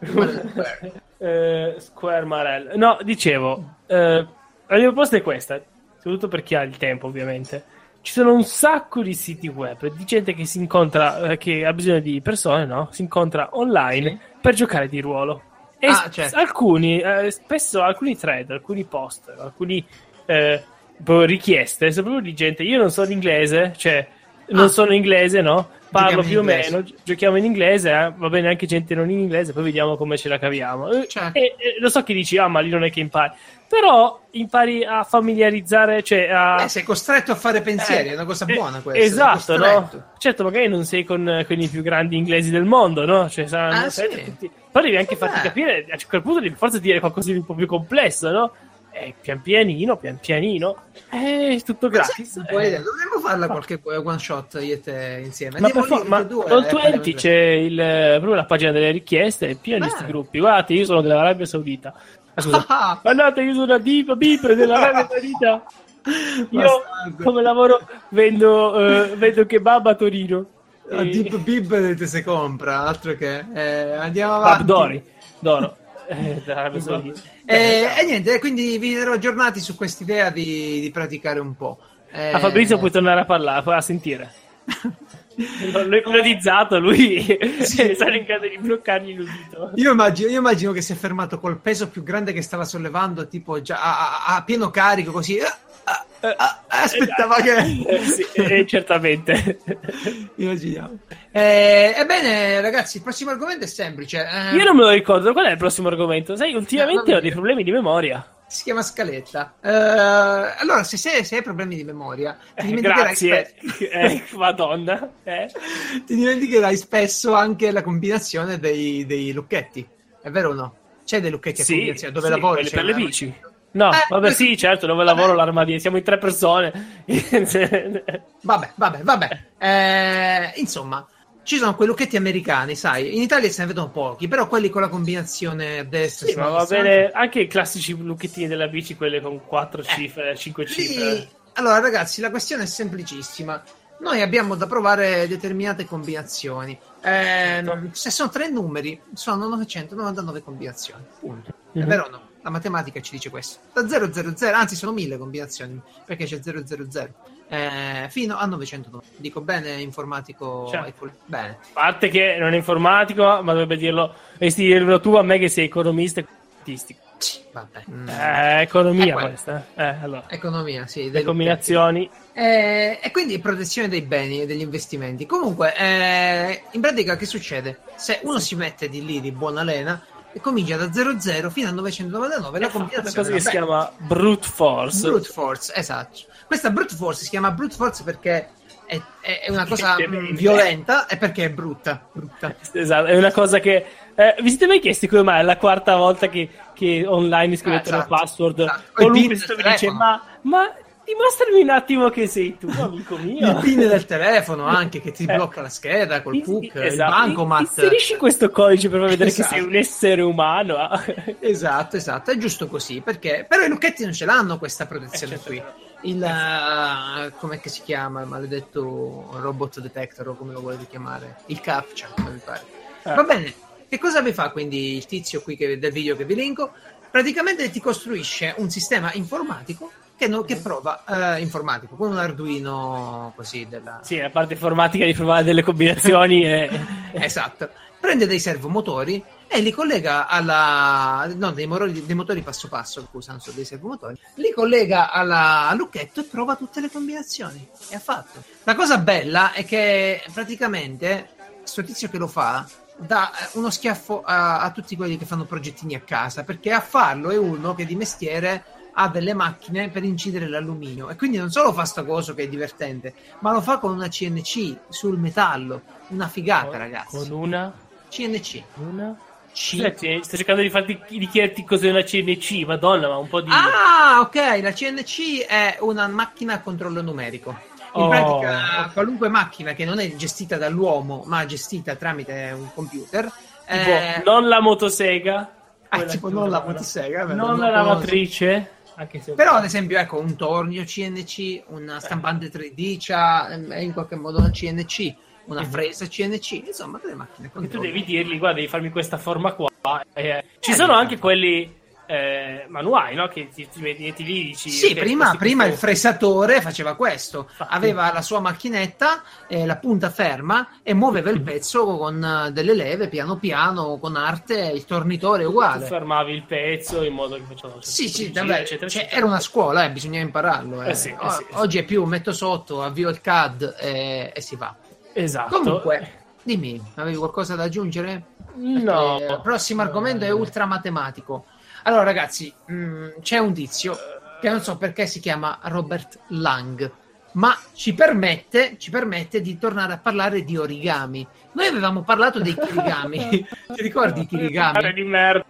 [SPEAKER 2] Umarell Square.
[SPEAKER 1] Eh, Square Marel. No, dicevo, eh, la mia proposta è questa, soprattutto per chi ha il tempo, ovviamente. Ci sono un sacco di siti web, di gente che si incontra, eh, che ha bisogno di persone, no? Si incontra online
[SPEAKER 2] Sì.
[SPEAKER 1] per giocare di ruolo. E
[SPEAKER 2] Ah, certo.
[SPEAKER 1] alcuni, eh, spesso alcuni thread, alcuni post, alcuni eh, proprio richieste, sono proprio di gente. Io non so l'inglese, cioè non
[SPEAKER 2] Ah.
[SPEAKER 1] sono inglese, no? Parlo più o meno, gi- giochiamo in inglese, eh, va bene anche gente non in inglese, poi vediamo come ce la caviamo. Eh,
[SPEAKER 2] Certo.
[SPEAKER 1] E, e lo so che dici, ah, ma lì non è che impari, però impari a familiarizzare, cioè a.
[SPEAKER 2] Eh, sei costretto a fare pensieri,
[SPEAKER 1] Eh,
[SPEAKER 2] è una cosa
[SPEAKER 1] eh,
[SPEAKER 2] buona questa.
[SPEAKER 1] Esatto, no? Certo, magari non sei con, con i più grandi inglesi del mondo, no? Cioè, saranno
[SPEAKER 2] Ah, sì.
[SPEAKER 1] tutti- Però devi anche farti
[SPEAKER 2] Beh.
[SPEAKER 1] capire, a quel punto devi forse dire qualcosa di un po' più complesso, no? Eh, pian pianino, pian pianino, è tutto gratis. Eh.
[SPEAKER 2] Dovremmo farla qualche one shot io e te insieme.
[SPEAKER 1] Ma,
[SPEAKER 2] Andiamo
[SPEAKER 1] per
[SPEAKER 2] lì
[SPEAKER 1] ma
[SPEAKER 2] due,
[SPEAKER 1] Roll
[SPEAKER 2] eh,
[SPEAKER 1] 20
[SPEAKER 2] parliamo-
[SPEAKER 1] c'è il, proprio la pagina delle richieste, piena di questi
[SPEAKER 2] Ah.
[SPEAKER 1] gruppi. Guardate, io sono dell'Arabia Saudita. Ah, scusa.
[SPEAKER 2] Ah,
[SPEAKER 1] Guardate, io sono diva bip dell'Arabia Saudita. Io come lavoro vendo, eh, vendo kebab a Torino.
[SPEAKER 2] Ah,
[SPEAKER 1] E-
[SPEAKER 2] Deep Bib se compra, altro che eh, andiamo avanti.
[SPEAKER 1] Bab d'ori, d'oro. Eh, dell'Arabia Saudita.
[SPEAKER 2] Eh, e niente, quindi vi ero aggiornati su quest'idea di, di praticare un po'. Eh,
[SPEAKER 1] A Fabrizio puoi tornare a parlare, a sentire. L'ho ipnotizzato, lui sarà in grado di bloccargli l'udito.
[SPEAKER 2] Io immagino, io immagino che si è fermato col peso più grande che stava sollevando, tipo già a, a- a pieno carico, così. Ah, aspettava
[SPEAKER 1] Eh,
[SPEAKER 2] che.
[SPEAKER 1] sì, eh, certamente.
[SPEAKER 2] Immaginiamo. Eh, ebbene, ragazzi, il prossimo argomento è semplice. eh,
[SPEAKER 1] Io non me lo ricordo, qual è il prossimo argomento? Sai, ultimamente
[SPEAKER 2] Eh,
[SPEAKER 1] ho dei problemi di memoria.
[SPEAKER 2] Si chiama scaletta. Eh, allora, se, se- se hai problemi di memoria, ti
[SPEAKER 1] Eh,
[SPEAKER 2] dimenticherai,
[SPEAKER 1] grazie,
[SPEAKER 2] spesso,
[SPEAKER 1] eh, madonna. Eh.
[SPEAKER 2] ti dimenticherai spesso anche la combinazione dei, dei lucchetti. È vero o no? C'è dei lucchetti a
[SPEAKER 1] Sì,
[SPEAKER 2] combinazione dove
[SPEAKER 1] sì,
[SPEAKER 2] lavori?
[SPEAKER 1] per le bici. No,
[SPEAKER 2] Eh,
[SPEAKER 1] vabbè,
[SPEAKER 2] eh,
[SPEAKER 1] sì, certo, dove
[SPEAKER 2] vabbè.
[SPEAKER 1] lavoro l'armadio, siamo in tre persone.
[SPEAKER 2] Vabbè, vabbè, vabbè. Eh, insomma, ci sono quei lucchetti americani, sai. In Italia se ne vedono pochi, però quelli con la combinazione a destra
[SPEAKER 1] Sì, ma va bene anche i classici lucchettini della bici, quelle con quattro cifre, cinque
[SPEAKER 2] Sì.
[SPEAKER 1] cifre.
[SPEAKER 2] Allora, ragazzi, la questione è semplicissima. Noi abbiamo da provare determinate combinazioni. Eh, se sono tre numeri, sono 999 combinazioni. Punto. È
[SPEAKER 1] Mhm.
[SPEAKER 2] vero o no? La matematica ci dice questo. Da 000, anzi sono 1000 combinazioni, perché c'è 000. Eh, fino a 909. Dico bene, informatico. Eiffel? Bene.
[SPEAKER 1] A parte che non è informatico, ma dovrebbe dirlo, dovresti dirlo tu a me che sei economista e statistico.
[SPEAKER 2] Vabbè.
[SPEAKER 1] Eh, economia
[SPEAKER 2] Eh,
[SPEAKER 1] questa. Eh, allora.
[SPEAKER 2] Economia, sì.
[SPEAKER 1] Le combinazioni.
[SPEAKER 2] Eh, e quindi protezione dei beni e degli investimenti. Comunque, eh, in pratica, che succede? Se uno si mette di lì di buona lena e comincia da 00 fino a 999, la combinazione
[SPEAKER 1] cosa che si chiama brute force.
[SPEAKER 2] brute force, esatto. Questa brute force si chiama brute force perché è, è- una cosa violenta e perché è brutta. brutta.
[SPEAKER 1] Esatto, è una cosa che. Eh, vi siete mai chiesti come mai è la quarta volta che, che online scrivete
[SPEAKER 2] Ah, esatto,
[SPEAKER 1] una password?
[SPEAKER 2] esatto. Il
[SPEAKER 1] Qualunque dice. Ma, ma dimostrami un attimo che sei tu, amico
[SPEAKER 2] Il
[SPEAKER 1] mio.
[SPEAKER 2] pin del telefono anche che ti
[SPEAKER 1] Eh.
[SPEAKER 2] blocca la scheda col
[SPEAKER 1] Ins-
[SPEAKER 2] PUC, il
[SPEAKER 1] esatto,
[SPEAKER 2] bancomat.
[SPEAKER 1] Inserisci questo codice per vedere
[SPEAKER 2] Esatto.
[SPEAKER 1] che sei un essere umano.
[SPEAKER 2] Esatto, esatto, è giusto così, perché però i lucchetti non ce l'hanno questa protezione
[SPEAKER 1] Eh, certo.
[SPEAKER 2] qui. Il com'è che si chiama il maledetto robot detector o come lo volete chiamare? Il captcha, come mi pare.
[SPEAKER 1] Eh.
[SPEAKER 2] Va bene. Che cosa vi fa quindi il tizio qui che- del video che vi linko? Praticamente ti costruisce un sistema informatico che, no- che prova eh, informatico con un Arduino così della
[SPEAKER 1] Sì, la parte informatica di provare delle combinazioni e...
[SPEAKER 2] Esatto. Prende dei servomotori e li collega alla. No, dei, motori, dei motori passo passo, scusa, non so, dei servomotori. Li collega alla, al lucchetto e prova tutte le combinazioni. E ha fatto. La cosa bella è che praticamente questo tizio che lo fa dà eh, uno schiaffo a, a tutti quelli che fanno progettini a casa perché a farlo è uno che di mestiere ha delle macchine per incidere l'alluminio. E quindi non solo fa sta cosa che è divertente ma lo fa con una CNC sul metallo. Una figata ragazzi.
[SPEAKER 1] Con una...
[SPEAKER 2] CNC
[SPEAKER 1] una...
[SPEAKER 2] C-
[SPEAKER 1] Senti, sto cercando di, farti, di chiederti cos'è una CNC, madonna, ma un po' di...
[SPEAKER 2] Ah, ok, la CNC è una macchina a controllo numerico. In
[SPEAKER 1] Oh.
[SPEAKER 2] pratica, qualunque macchina che non è gestita dall'uomo, ma gestita tramite un computer,
[SPEAKER 1] tipo,
[SPEAKER 2] eh,
[SPEAKER 1] non la motosega,
[SPEAKER 2] ah, tipo non la motosega,
[SPEAKER 1] non
[SPEAKER 2] non
[SPEAKER 1] la lavatrice.
[SPEAKER 2] Però, ad esempio, ecco, un tornio CNC, una stampante 3D c'ha, è in qualche modo una CNC, una fresa CNC, insomma, delle macchine.
[SPEAKER 1] Che tu devi dirgli, guarda, devi farmi questa forma qua. Eh, ci
[SPEAKER 2] Eh,
[SPEAKER 1] sono anche quelli eh, manuali, no? Che ti, ti metti lì dici...
[SPEAKER 2] Sì,
[SPEAKER 1] ok,
[SPEAKER 2] prima, prima il fresatore faceva questo,
[SPEAKER 1] Infatti.
[SPEAKER 2] aveva la sua macchinetta, eh, la punta ferma e muoveva il pezzo con eh, delle leve piano piano, con arte, il tornitore
[SPEAKER 1] Tu
[SPEAKER 2] uguale.
[SPEAKER 1] fermavi il pezzo in modo che facevano...
[SPEAKER 2] Sì, sì, vabbè,
[SPEAKER 1] eccetera,
[SPEAKER 2] cioè,
[SPEAKER 1] eccetera.
[SPEAKER 2] era una scuola, eh, bisognava impararlo. eh.
[SPEAKER 1] Eh sì,
[SPEAKER 2] O-
[SPEAKER 1] sì.
[SPEAKER 2] Oggi è più metto sotto, avvio il CAD e, si va.
[SPEAKER 1] Esatto.
[SPEAKER 2] Comunque, dimmi, avevi qualcosa da aggiungere?
[SPEAKER 1] No.
[SPEAKER 2] Il prossimo argomento è ultramatematico. Allora, ragazzi, mh, c'è un tizio che non so perché si chiama Robert Lang, ma ci permette, ci permette di tornare a parlare di origami. Noi avevamo parlato dei kirigami. Ti ricordi i kirigami?
[SPEAKER 1] di merda.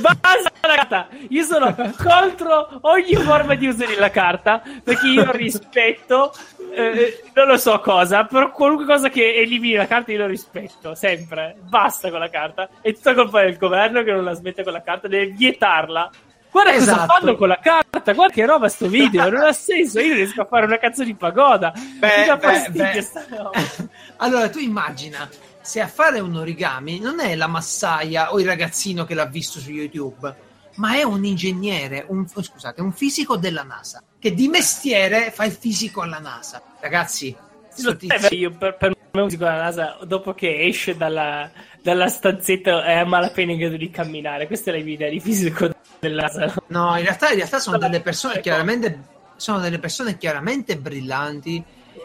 [SPEAKER 1] Basta la carta! Io sono contro ogni forma di uso della carta perché io rispetto, eh, non lo so cosa, però qualunque cosa che elimini la carta io lo rispetto, sempre. Basta con la carta. È tutta colpa del governo che non la smette con la carta, deve vietarla. Guarda cosa
[SPEAKER 2] Esatto.
[SPEAKER 1] fanno con la carta, guarda che roba sto video, non ha senso, io riesco a fare una cazzo di pagoda. Mi dà fastidio sta roba.
[SPEAKER 2] Allora, tu immagina se a fare un origami non è la massaia o il ragazzino che l'ha visto su YouTube, ma è un ingegnere, un, scusate, un fisico della NASA, che di mestiere fa il fisico alla NASA. Ragazzi,
[SPEAKER 1] io per, per me un fisico della NASA dopo che esce dalla, dalla stanzetta è a malapena in grado di camminare questa è la mia idea di fisico della NASA
[SPEAKER 2] No, in realtà, in realtà sono delle persone
[SPEAKER 1] Ecco.
[SPEAKER 2] chiaramente, sono delle persone chiaramente brillanti.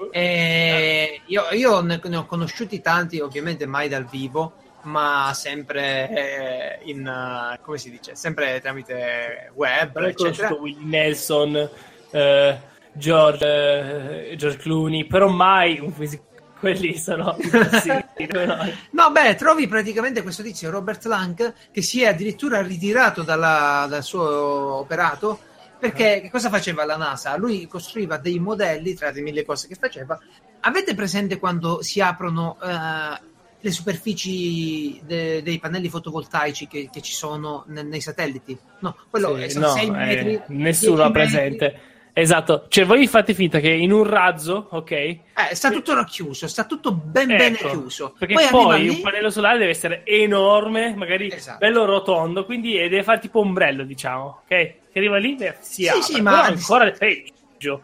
[SPEAKER 2] E io, io ne, ne ho conosciuti tanti, ovviamente mai dal vivo, ma sempre eh, in eh, come si dice, sempre tramite web,
[SPEAKER 1] però
[SPEAKER 2] eccetera.
[SPEAKER 1] Willie Nelson eh, George, eh, George Clooney però mai un fisico quelli sono no.
[SPEAKER 2] Beh, trovi praticamente questo tizio Robert Lang che si è addirittura ritirato dalla- dal suo operato perché che cosa faceva la NASA? Lui costruiva dei modelli tra le mille cose che faceva. Avete presente quando si aprono eh, le superfici de- dei pannelli fotovoltaici che, che ci sono ne- nei satelliti? No, quello
[SPEAKER 1] Sì,
[SPEAKER 2] è- sono
[SPEAKER 1] no,
[SPEAKER 2] 6
[SPEAKER 1] eh,
[SPEAKER 2] metri.
[SPEAKER 1] nessuno
[SPEAKER 2] 10
[SPEAKER 1] ha presente
[SPEAKER 2] metri.
[SPEAKER 1] esatto cioè voi fate finta che in un razzo ok
[SPEAKER 2] Eh, sta tutto racchiuso, sta tutto ben bene
[SPEAKER 1] Ecco,
[SPEAKER 2] chiuso.
[SPEAKER 1] Perché
[SPEAKER 2] Poi,
[SPEAKER 1] poi, un
[SPEAKER 2] lì-
[SPEAKER 1] pannello solare deve essere enorme, magari
[SPEAKER 2] Esatto.
[SPEAKER 1] bello rotondo, quindi eh, deve fare tipo ombrello, diciamo, ok? Che arriva lì e si
[SPEAKER 2] Sì,
[SPEAKER 1] apre,
[SPEAKER 2] sì, ma-
[SPEAKER 1] ancora peggio.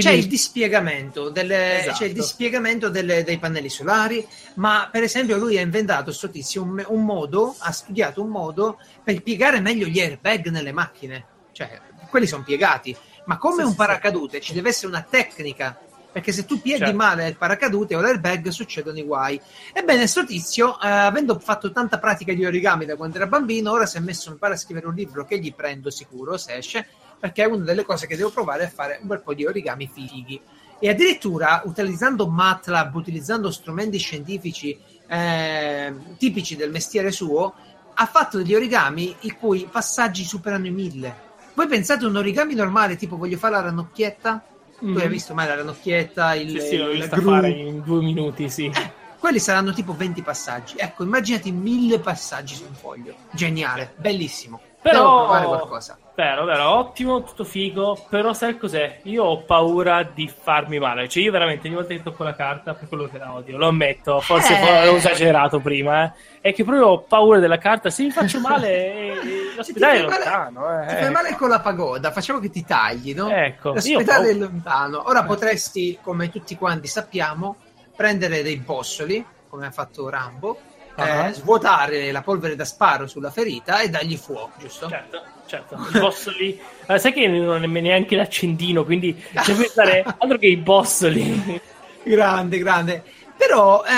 [SPEAKER 2] Quindi... C'è il dispiegamento, delle,
[SPEAKER 1] Esatto.
[SPEAKER 2] c'è il dispiegamento delle- dei pannelli solari, ma per esempio lui ha inventato, questo tizio, un, un modo, ha studiato un modo per piegare meglio gli airbag nelle macchine. Cioè, quelli sono piegati, ma come
[SPEAKER 1] Sì,
[SPEAKER 2] un
[SPEAKER 1] sì,
[SPEAKER 2] paracadute ci deve essere una tecnica. Perché se tu pieghi
[SPEAKER 1] Certo.
[SPEAKER 2] male il paracadute o l'airbag succedono i guai. Ebbene, sto tizio, eh, avendo fatto tanta pratica di origami da quando era bambino, ora si è messo mi pare, a scrivere un libro che gli prendo sicuro se esce, perché è una delle cose che devo provare a fare un bel po' di origami fighi. E addirittura utilizzando MATLAB, utilizzando strumenti scientifici eh, tipici del mestiere suo, ha fatto degli origami i cui passaggi superano i mille. Voi pensate un origami normale, tipo voglio fare la ranocchietta? Tu hai visto mai la ranocchietta? Il,
[SPEAKER 1] Mm. Sì, sì, l'ho vista
[SPEAKER 2] gru?
[SPEAKER 1] fare in due minuti, sì.
[SPEAKER 2] Quelli saranno tipo 20 passaggi. Ecco, immaginati mille passaggi su un foglio. Geniale, bellissimo.
[SPEAKER 1] Però,
[SPEAKER 2] provare qualcosa.
[SPEAKER 1] vero, vero, ottimo, tutto figo. Però sai cos'è? Io ho paura di farmi male. Cioè, io veramente ogni volta che tocco la carta, per quello che la odio, lo ammetto. Forse
[SPEAKER 2] Eh.
[SPEAKER 1] ho esagerato prima, eh. È che proprio ho paura della carta. Se mi faccio male, eh, l'ospedale è
[SPEAKER 2] fai male-
[SPEAKER 1] lontano.
[SPEAKER 2] Ti
[SPEAKER 1] Eh.
[SPEAKER 2] fai male con la pagoda, facciamo che ti tagli, no?
[SPEAKER 1] Ecco,
[SPEAKER 2] L'ospedale è lontano. Ora potresti, come tutti quanti sappiamo, prendere dei bossoli, come ha fatto Rambo,
[SPEAKER 1] Ah.
[SPEAKER 2] eh, svuotare la polvere da sparo sulla ferita e dargli fuoco, giusto?
[SPEAKER 1] Certo, certo. Il bossoli. Eh, sai che non è neanche l'accendino, quindi devi pensare altro che i bossoli.
[SPEAKER 2] Grande, grande. Però eh,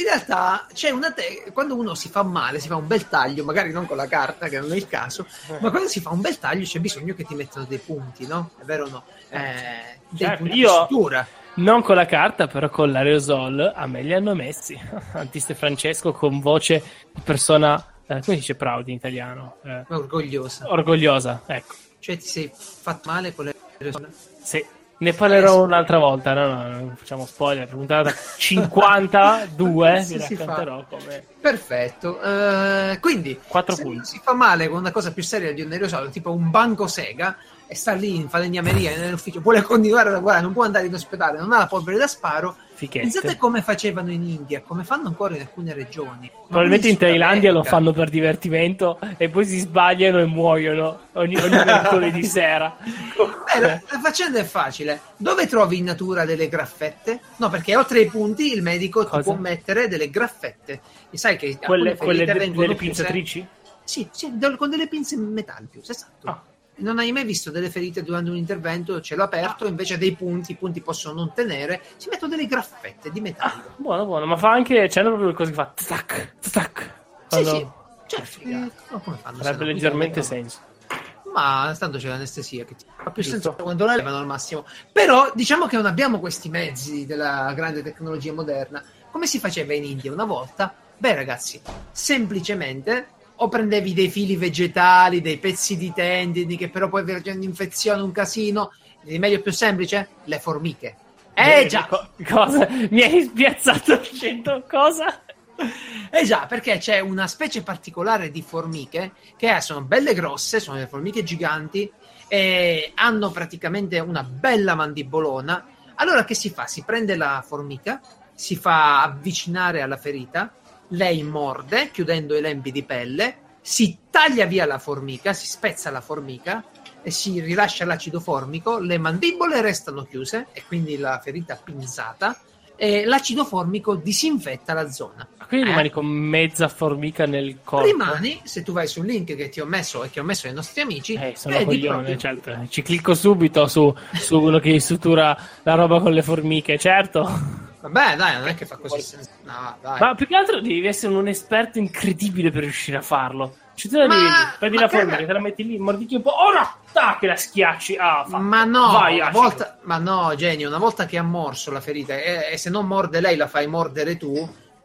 [SPEAKER 2] in realtà c'è una te- quando uno si fa male, si fa un bel taglio, magari non con la carta, che non è il caso, ma quando si fa un bel taglio c'è bisogno che ti mettano dei punti, no? È vero o no? Eh, dei
[SPEAKER 1] Certo,
[SPEAKER 2] punti
[SPEAKER 1] io-
[SPEAKER 2] di sutura.
[SPEAKER 1] Non con la carta, però con l'aerosol a me li hanno messi. Antiste Francesco con voce di persona, eh, come si dice proud in italiano? Eh,
[SPEAKER 2] orgogliosa.
[SPEAKER 1] orgogliosa, ecco.
[SPEAKER 2] Cioè ti sei fatto male con persone?
[SPEAKER 1] Sì. Ne parlerò un'altra volta, no, no, non facciamo spoiler. Puntata 52
[SPEAKER 2] Sì,
[SPEAKER 1] vi racconterò come
[SPEAKER 2] Perfetto. Eh, quindi,
[SPEAKER 1] Quattro
[SPEAKER 2] se
[SPEAKER 1] punti.
[SPEAKER 2] uno si fa male con una cosa più seria di un aerosol, tipo un banco sega, e sta lì in falegnameria nell'ufficio, vuole continuare a lavorare, non può andare in ospedale, non ha la polvere da sparo.
[SPEAKER 1] fichette.
[SPEAKER 2] Pensate come facevano in India, come fanno ancora in alcune regioni.
[SPEAKER 1] Probabilmente in Thailandia lo fanno per divertimento e poi si sbagliano e muoiono ogni, ogni mercoledì sera.
[SPEAKER 2] Beh, la, la faccenda è facile. Dove trovi in natura delle graffette? No, perché oltre ai punti il medico ti
[SPEAKER 1] Cosa?
[SPEAKER 2] può mettere delle graffette. E sai che
[SPEAKER 1] quelle, quelle de- delle pinzatrici?
[SPEAKER 2] Sì, sì, con delle pinze in metallo chiuse, esatto.
[SPEAKER 1] Ah.
[SPEAKER 2] Non hai mai visto delle ferite durante un intervento, cielo aperto, invece dei punti, i punti possono non tenere, si mettono delle graffette di metallo.
[SPEAKER 1] Buono, buono, ma fa anche. C'è proprio il coso che fa tac, tac.
[SPEAKER 2] Sì,
[SPEAKER 1] Quando-
[SPEAKER 2] sì, certo.
[SPEAKER 1] Figata.
[SPEAKER 2] eh, come fanno? no?
[SPEAKER 1] leggermente senso.
[SPEAKER 2] Ma tanto c'è l'anestesia che ti fa più
[SPEAKER 1] Giusto.
[SPEAKER 2] senso quando la levano al massimo. Però diciamo che non abbiamo questi mezzi della grande tecnologia moderna. Come si faceva in India una volta? Beh, ragazzi, semplicemente o prendevi dei fili vegetali, dei pezzi di tendini che però poi avevano un'infezione, un casino. Il meglio più semplice? Le formiche. Eh già,
[SPEAKER 1] Co- cosa? Mi hai spiazzato dicendo cosa?
[SPEAKER 2] Eh già, perché c'è una specie particolare di formiche che sono belle grosse, sono delle formiche giganti e hanno praticamente una bella mandibolona. Allora che si fa? Si prende la formica, si fa avvicinare alla ferita, lei morde chiudendo i lembi di pelle, si taglia via la formica, si spezza la formica e si rilascia l'acido formico, le mandibole restano chiuse e quindi la ferita pinzata e l'acido formico disinfetta la zona.
[SPEAKER 1] Quindi
[SPEAKER 2] Eh?
[SPEAKER 1] rimani con mezza formica nel corpo.
[SPEAKER 2] Rimani, se tu vai sul link che ti ho messo e che ho messo ai nostri amici,
[SPEAKER 1] Eh, sono coglione, certo. Ci clicco subito su, su uno che sutura la roba con le formiche, certo.
[SPEAKER 2] Vabbè, dai, non è che fa così senso. No, dai.
[SPEAKER 1] Ma più che altro devi essere un esperto incredibile per riuscire a farlo. Cioè, tu la
[SPEAKER 2] Ma-
[SPEAKER 1] devi prendi
[SPEAKER 2] ma
[SPEAKER 1] la
[SPEAKER 2] che-
[SPEAKER 1] formica, te la metti lì, mordichi un po', oh no! Tac, la schiacci. Ah, fatto.
[SPEAKER 2] Ma no,
[SPEAKER 1] Vai,
[SPEAKER 2] una
[SPEAKER 1] acido.
[SPEAKER 2] volta, ma no, genio, una volta che ha morso la ferita e, e se non morde lei la fai mordere tu,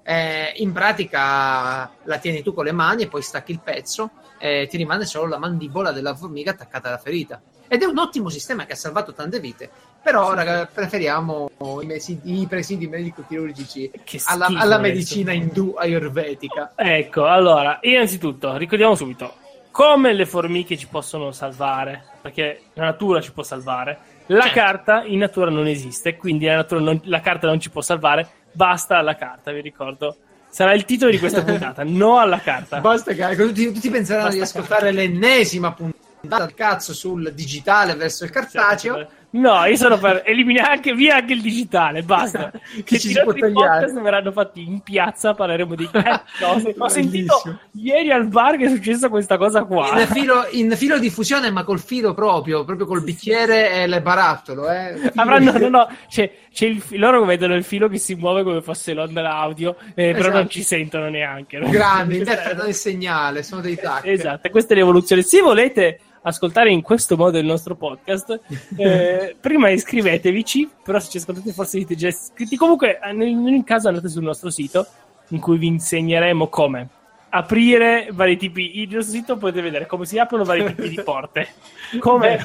[SPEAKER 2] eh, in pratica la tieni tu con le mani e poi stacchi il pezzo e ti rimane solo la mandibola della formica attaccata alla ferita. Ed è un ottimo sistema che ha salvato tante vite. Però, raga, preferiamo i, mesi- i presidi medico-chirurgici alla, alla medicina indù ayurvedica.
[SPEAKER 1] Ecco, allora, innanzitutto, ricordiamo subito come le formiche ci possono salvare, perché la natura ci può salvare. La
[SPEAKER 2] Certo.
[SPEAKER 1] carta in natura non esiste, quindi la, natura non- la carta non ci può salvare, basta alla carta, vi ricordo. Sarà il titolo di questa puntata, no alla carta.
[SPEAKER 2] Basta che ecco, tutti, tutti penseranno
[SPEAKER 1] Basta
[SPEAKER 2] di ascoltare l'ennesima puntata al cazzo sul digitale verso il cartaceo.
[SPEAKER 1] Certo, No, io sono per eliminare anche via anche il digitale, basta.
[SPEAKER 2] Che ci si può tagliare.
[SPEAKER 1] verranno fatti in piazza, parleremo di cose. Ho sentito ieri al bar che è successa questa cosa qua.
[SPEAKER 2] In filo, in filo di fusione, ma col filo proprio, proprio col bicchiere e le barattolo. Eh.
[SPEAKER 1] Avranno, no, no, c'è, c'è il, loro vedono il filo che si muove come fosse l'onda audio, eh, esatto. però non ci sentono neanche.
[SPEAKER 2] Grandi, interpretano il segnale, sono dei tacchi.
[SPEAKER 1] Esatto, questa è l'evoluzione. Se volete ascoltare in questo modo il nostro podcast, eh, prima iscrivetevi, però se ci ascoltate forse siete già iscritti. Comunque, in ogni caso andate sul nostro sito in cui vi insegneremo come aprire vari tipi. Il nostro sito potete vedere come si aprono vari tipi di porte, come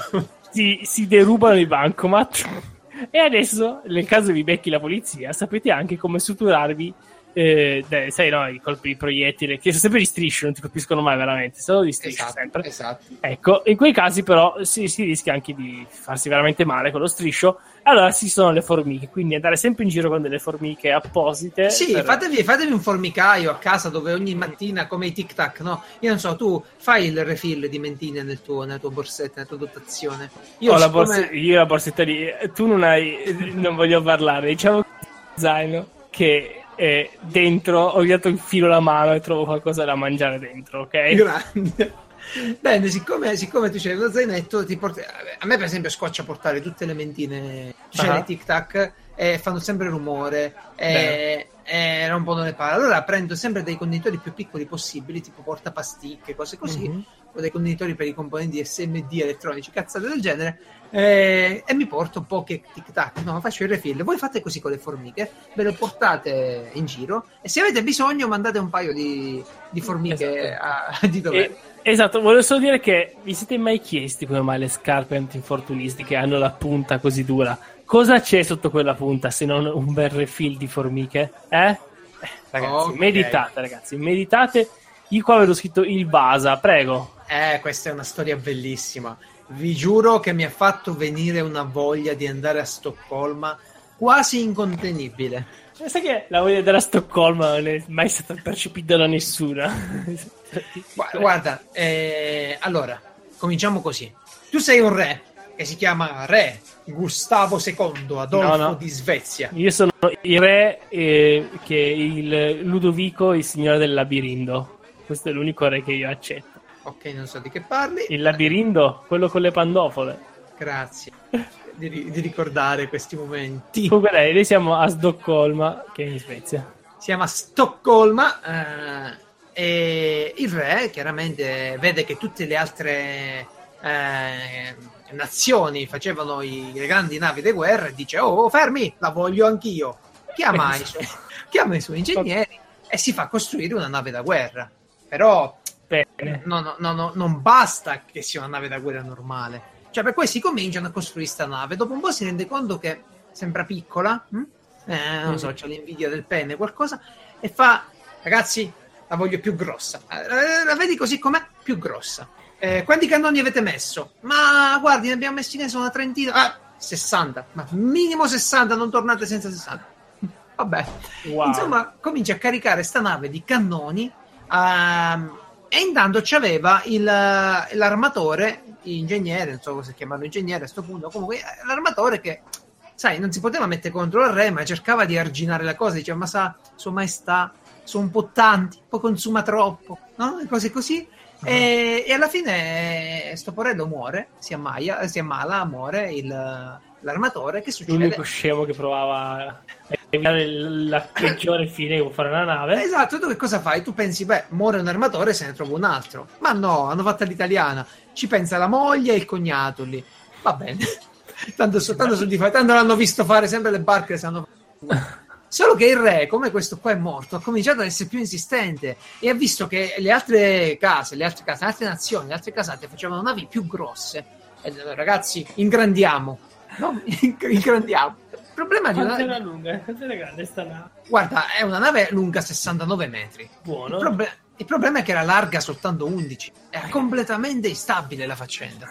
[SPEAKER 1] si, si derubano i bancomat. E adesso, nel caso vi becchi la polizia, sapete anche come suturarvi eh, dai, sai, no, i colpi di proiettile che sono sempre di striscio, non ti colpiscono mai veramente, solo di striscio
[SPEAKER 2] esatto,
[SPEAKER 1] sempre.
[SPEAKER 2] Esatto.
[SPEAKER 1] Ecco, in quei casi però si, si, rischia anche di farsi veramente male con lo striscio. Allora ci sono le formiche, quindi andare sempre in giro con delle formiche apposite.
[SPEAKER 2] Sì, per... fatevi, fatevi, un formicaio a casa dove ogni mattina, come i tic tac, no? Io non so, tu fai il refill di mentine nel tuo, nella tua borsetta, nella tua dotazione.
[SPEAKER 1] Io, la, borse... io la borsetta lì, tu non hai, non voglio parlare, diciamo zaino che e dentro ho dato il filo alla mano e trovo qualcosa da mangiare dentro, ok?
[SPEAKER 2] Grande. Bene, siccome, siccome tu c'hai lo zainetto, ti porti... a me per esempio scoccia portare tutte le mentine, cioè uh-huh. le tic tac, e fanno sempre rumore e, e rompono le palle. Allora prendo sempre dei contenitori più piccoli possibili, tipo portapasticche, cose così, uh-huh. o dei contenitori per i componenti SMD elettronici, cazzate del genere, eh, e mi porto poche tic tac, no, faccio il refill. Voi fate così con le formiche, ve le portate in giro e se avete bisogno mandate un paio di, di formiche esatto. a, di dove.
[SPEAKER 1] esatto, volevo solo dire che vi siete mai chiesti come mai le scarpe antinfortunistiche hanno la punta così dura? Cosa c'è sotto quella punta se non un bel refill di formiche? Eh? ragazzi, okay. meditate, ragazzi, meditate. Io qua avevo scritto il Basa, prego.
[SPEAKER 2] Eh, questa è una storia bellissima. Vi giuro che mi ha fatto venire una voglia di andare a Stoccolma quasi incontenibile.
[SPEAKER 1] Sai che la voglia di andare a Stoccolma non è mai stata percepita da nessuna.
[SPEAKER 2] Guarda, eh, allora, cominciamo così. Tu sei un re che si chiama Re Gustavo II Adolfo no, no. di Svezia.
[SPEAKER 1] Io sono il re eh, che il Ludovico, il signore del labirinto. Questo è l'unico re che io accetto.
[SPEAKER 2] Ok, non so di che parli.
[SPEAKER 1] Il labirinto, quello con le pandofole.
[SPEAKER 2] Grazie di, di ricordare questi momenti.
[SPEAKER 1] Comunque, dai, noi siamo a Stoccolma, che è in Svezia.
[SPEAKER 2] Siamo a Stoccolma. Eh, e il re chiaramente vede che tutte le altre eh, nazioni facevano i, le grandi navi di guerra e dice: Oh, fermi, la voglio anch'io. Chiama, i suoi, chiama i suoi ingegneri e si fa costruire una nave da guerra. Però. No, no, no, no, non basta che sia una nave da guerra normale. Cioè, per si cominciano a costruire questa nave. Dopo un po' si rende conto che sembra piccola. Hm? Eh, non so, mm. c'è l'invidia del pene, qualcosa. E fa, ragazzi, la voglio più grossa. Eh, la vedi così com'è? Più grossa. Eh, quanti cannoni avete messo? Ma guardi, ne abbiamo messi ne sono una trentina. Ah, 60. Ma minimo 60, non tornate senza 60. Vabbè. Wow. Insomma, comincia a caricare sta nave di cannoni. Um, e intanto c'aveva il, l'armatore, ingegnere, non so cosa chiamarlo ingegnere a questo punto, comunque eh, l'armatore che, sai, non si poteva mettere contro il re, ma cercava di arginare la cosa, diceva, ma sa, sua maestà, sono un po' tanti, poi consuma troppo, no? E cose così. E, e, alla fine eh, sto porello muore, si, ammaia, si ammala, muore il, l'armatore. Che succede?
[SPEAKER 1] L'unico scemo che provava la peggiore fine con fare una nave.
[SPEAKER 2] Esatto, tu che cosa fai? Tu pensi, beh, muore un armatore se ne trova un altro. Ma no, hanno fatto l'italiana. Ci pensa la moglie e il cognato lì. Va bene. tanto, tanto, tanto, tanto l'hanno visto fare sempre le barche sanno... Solo che il re, come questo qua è morto, ha cominciato ad essere più insistente e ha visto che le altre case, le altre case, le altre nazioni, le altre casate facevano navi più grosse. E ragazzi, ingrandiamo, no? ingrandiamo
[SPEAKER 1] problema di una... era lunga? Quanto era grande sta nave?
[SPEAKER 2] Guarda, è una nave lunga 69 metri.
[SPEAKER 1] Buono.
[SPEAKER 2] Il, proble- il problema è che era larga soltanto 11. Era completamente instabile la faccenda.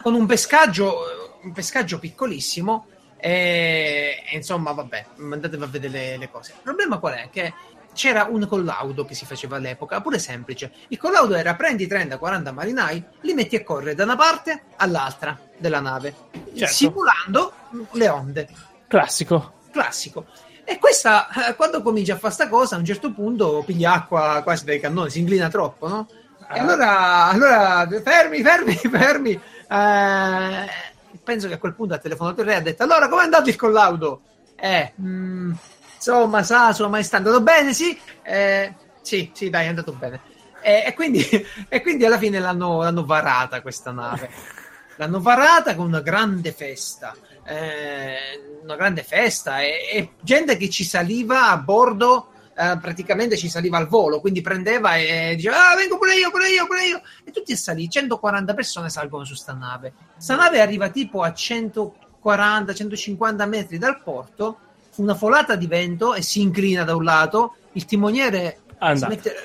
[SPEAKER 2] Con un pescaggio, un pescaggio piccolissimo. E, e insomma, vabbè, andatevi a vedere le, le, cose. Il problema qual è? Che c'era un collaudo che si faceva all'epoca, pure semplice. Il collaudo era prendi 30-40 marinai, li metti a correre da una parte all'altra della nave,
[SPEAKER 1] Certo.
[SPEAKER 2] simulando le onde.
[SPEAKER 1] Classico.
[SPEAKER 2] Classico. E questa, eh, quando comincia a fare sta cosa, a un certo punto piglia acqua quasi dai cannoni, si inclina troppo, no? E
[SPEAKER 1] Ah.
[SPEAKER 2] allora, allora fermi, fermi, fermi. Eh, penso che a quel punto ha telefonato il re e ha detto: Allora, com'è andato il collaudo? Eh, mm, insomma, sa, sua maestà, è andato bene? Sì, Eh, sì, sì, dai, è andato bene. E, e quindi, e quindi alla fine l'hanno, l'hanno varata questa nave. L'hanno varata con una grande festa. eh, una grande festa e, e gente che ci saliva a bordo. Eh, praticamente ci saliva al volo, quindi prendeva e diceva: Ah, vengo pure io, pure io, pure io. E tutti salì. 140 persone salgono su sta nave. Sta nave arriva tipo a 140-150 metri dal porto. Una folata di vento e si inclina da un lato. Il timoniere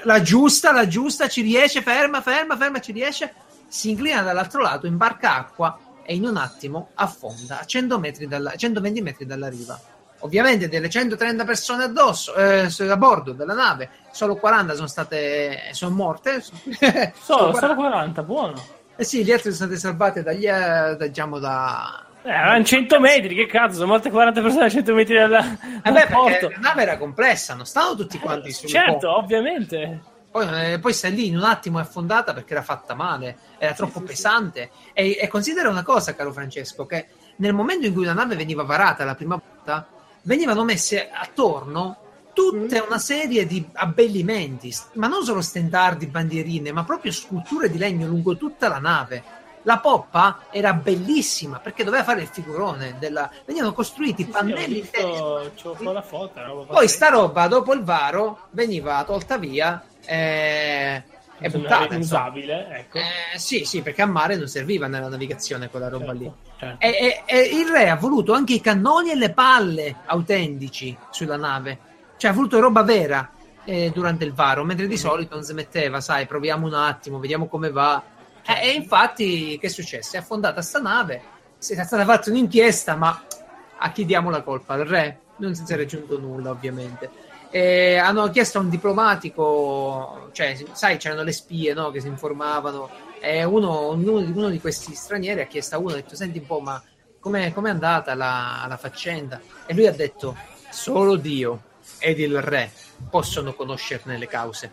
[SPEAKER 2] la giusta, la giusta, ci riesce, ferma, ferma, ferma, ci riesce. Si inclina dall'altro lato, imbarca acqua e in un attimo affonda a 100 metri dalla, 120 metri dalla riva. Ovviamente delle 130 persone addosso, eh, a bordo della nave, solo 40 sono state sono morte.
[SPEAKER 1] Solo,
[SPEAKER 2] 40.
[SPEAKER 1] solo 40, buono.
[SPEAKER 2] Eh sì, gli altri sono state salvate dagli, eh, da, diciamo, da...
[SPEAKER 1] Eh, erano 100 metri, che cazzo, sono morte 40 persone a 100 metri dalla,
[SPEAKER 2] Eh
[SPEAKER 1] dal
[SPEAKER 2] beh, perché
[SPEAKER 1] porto.
[SPEAKER 2] la nave era complessa, non stavano tutti quanti sul
[SPEAKER 1] Certo, ovviamente.
[SPEAKER 2] Poi, eh, poi stai lì in un attimo è affondata perché era fatta male, era troppo
[SPEAKER 1] sì, sì.
[SPEAKER 2] pesante. E, e considera una cosa, caro Francesco, che nel momento in cui una nave veniva varata la prima volta, venivano messe attorno tutta una serie di abbellimenti, ma non solo stendardi, bandierine, ma proprio sculture di legno lungo tutta la nave. La poppa era bellissima perché doveva fare il figurone. Della... Venivano costruiti
[SPEAKER 1] Sì,
[SPEAKER 2] pannelli interi.
[SPEAKER 1] visto, qua la foto. roba
[SPEAKER 2] Poi sta roba dopo il varo veniva tolta via eh, e buttata.
[SPEAKER 1] è
[SPEAKER 2] insomma.
[SPEAKER 1] usabile, ecco.
[SPEAKER 2] Eh, sì, sì, perché a mare non serviva nella navigazione quella roba lì.
[SPEAKER 1] Certo.
[SPEAKER 2] E, e- e il re ha voluto anche i cannoni e le palle autentici sulla nave, cioè ha voluto roba vera eh, durante il varo, mentre di solito non si metteva, sai, proviamo un attimo, vediamo come va. Eh, e infatti, che è successo? È affondata sta nave, si è stata fatta un'inchiesta, ma a chi diamo la colpa? Al re? Non si è raggiunto nulla, ovviamente. E hanno chiesto a un diplomatico, cioè, sai, c'erano le spie no, che si informavano. E uno, uno di, uno di questi stranieri ha chiesto a uno: ha detto, Senti un po', ma com'è, com'è andata la, la faccenda? E lui ha detto: Solo Dio ed il re possono conoscerne le cause.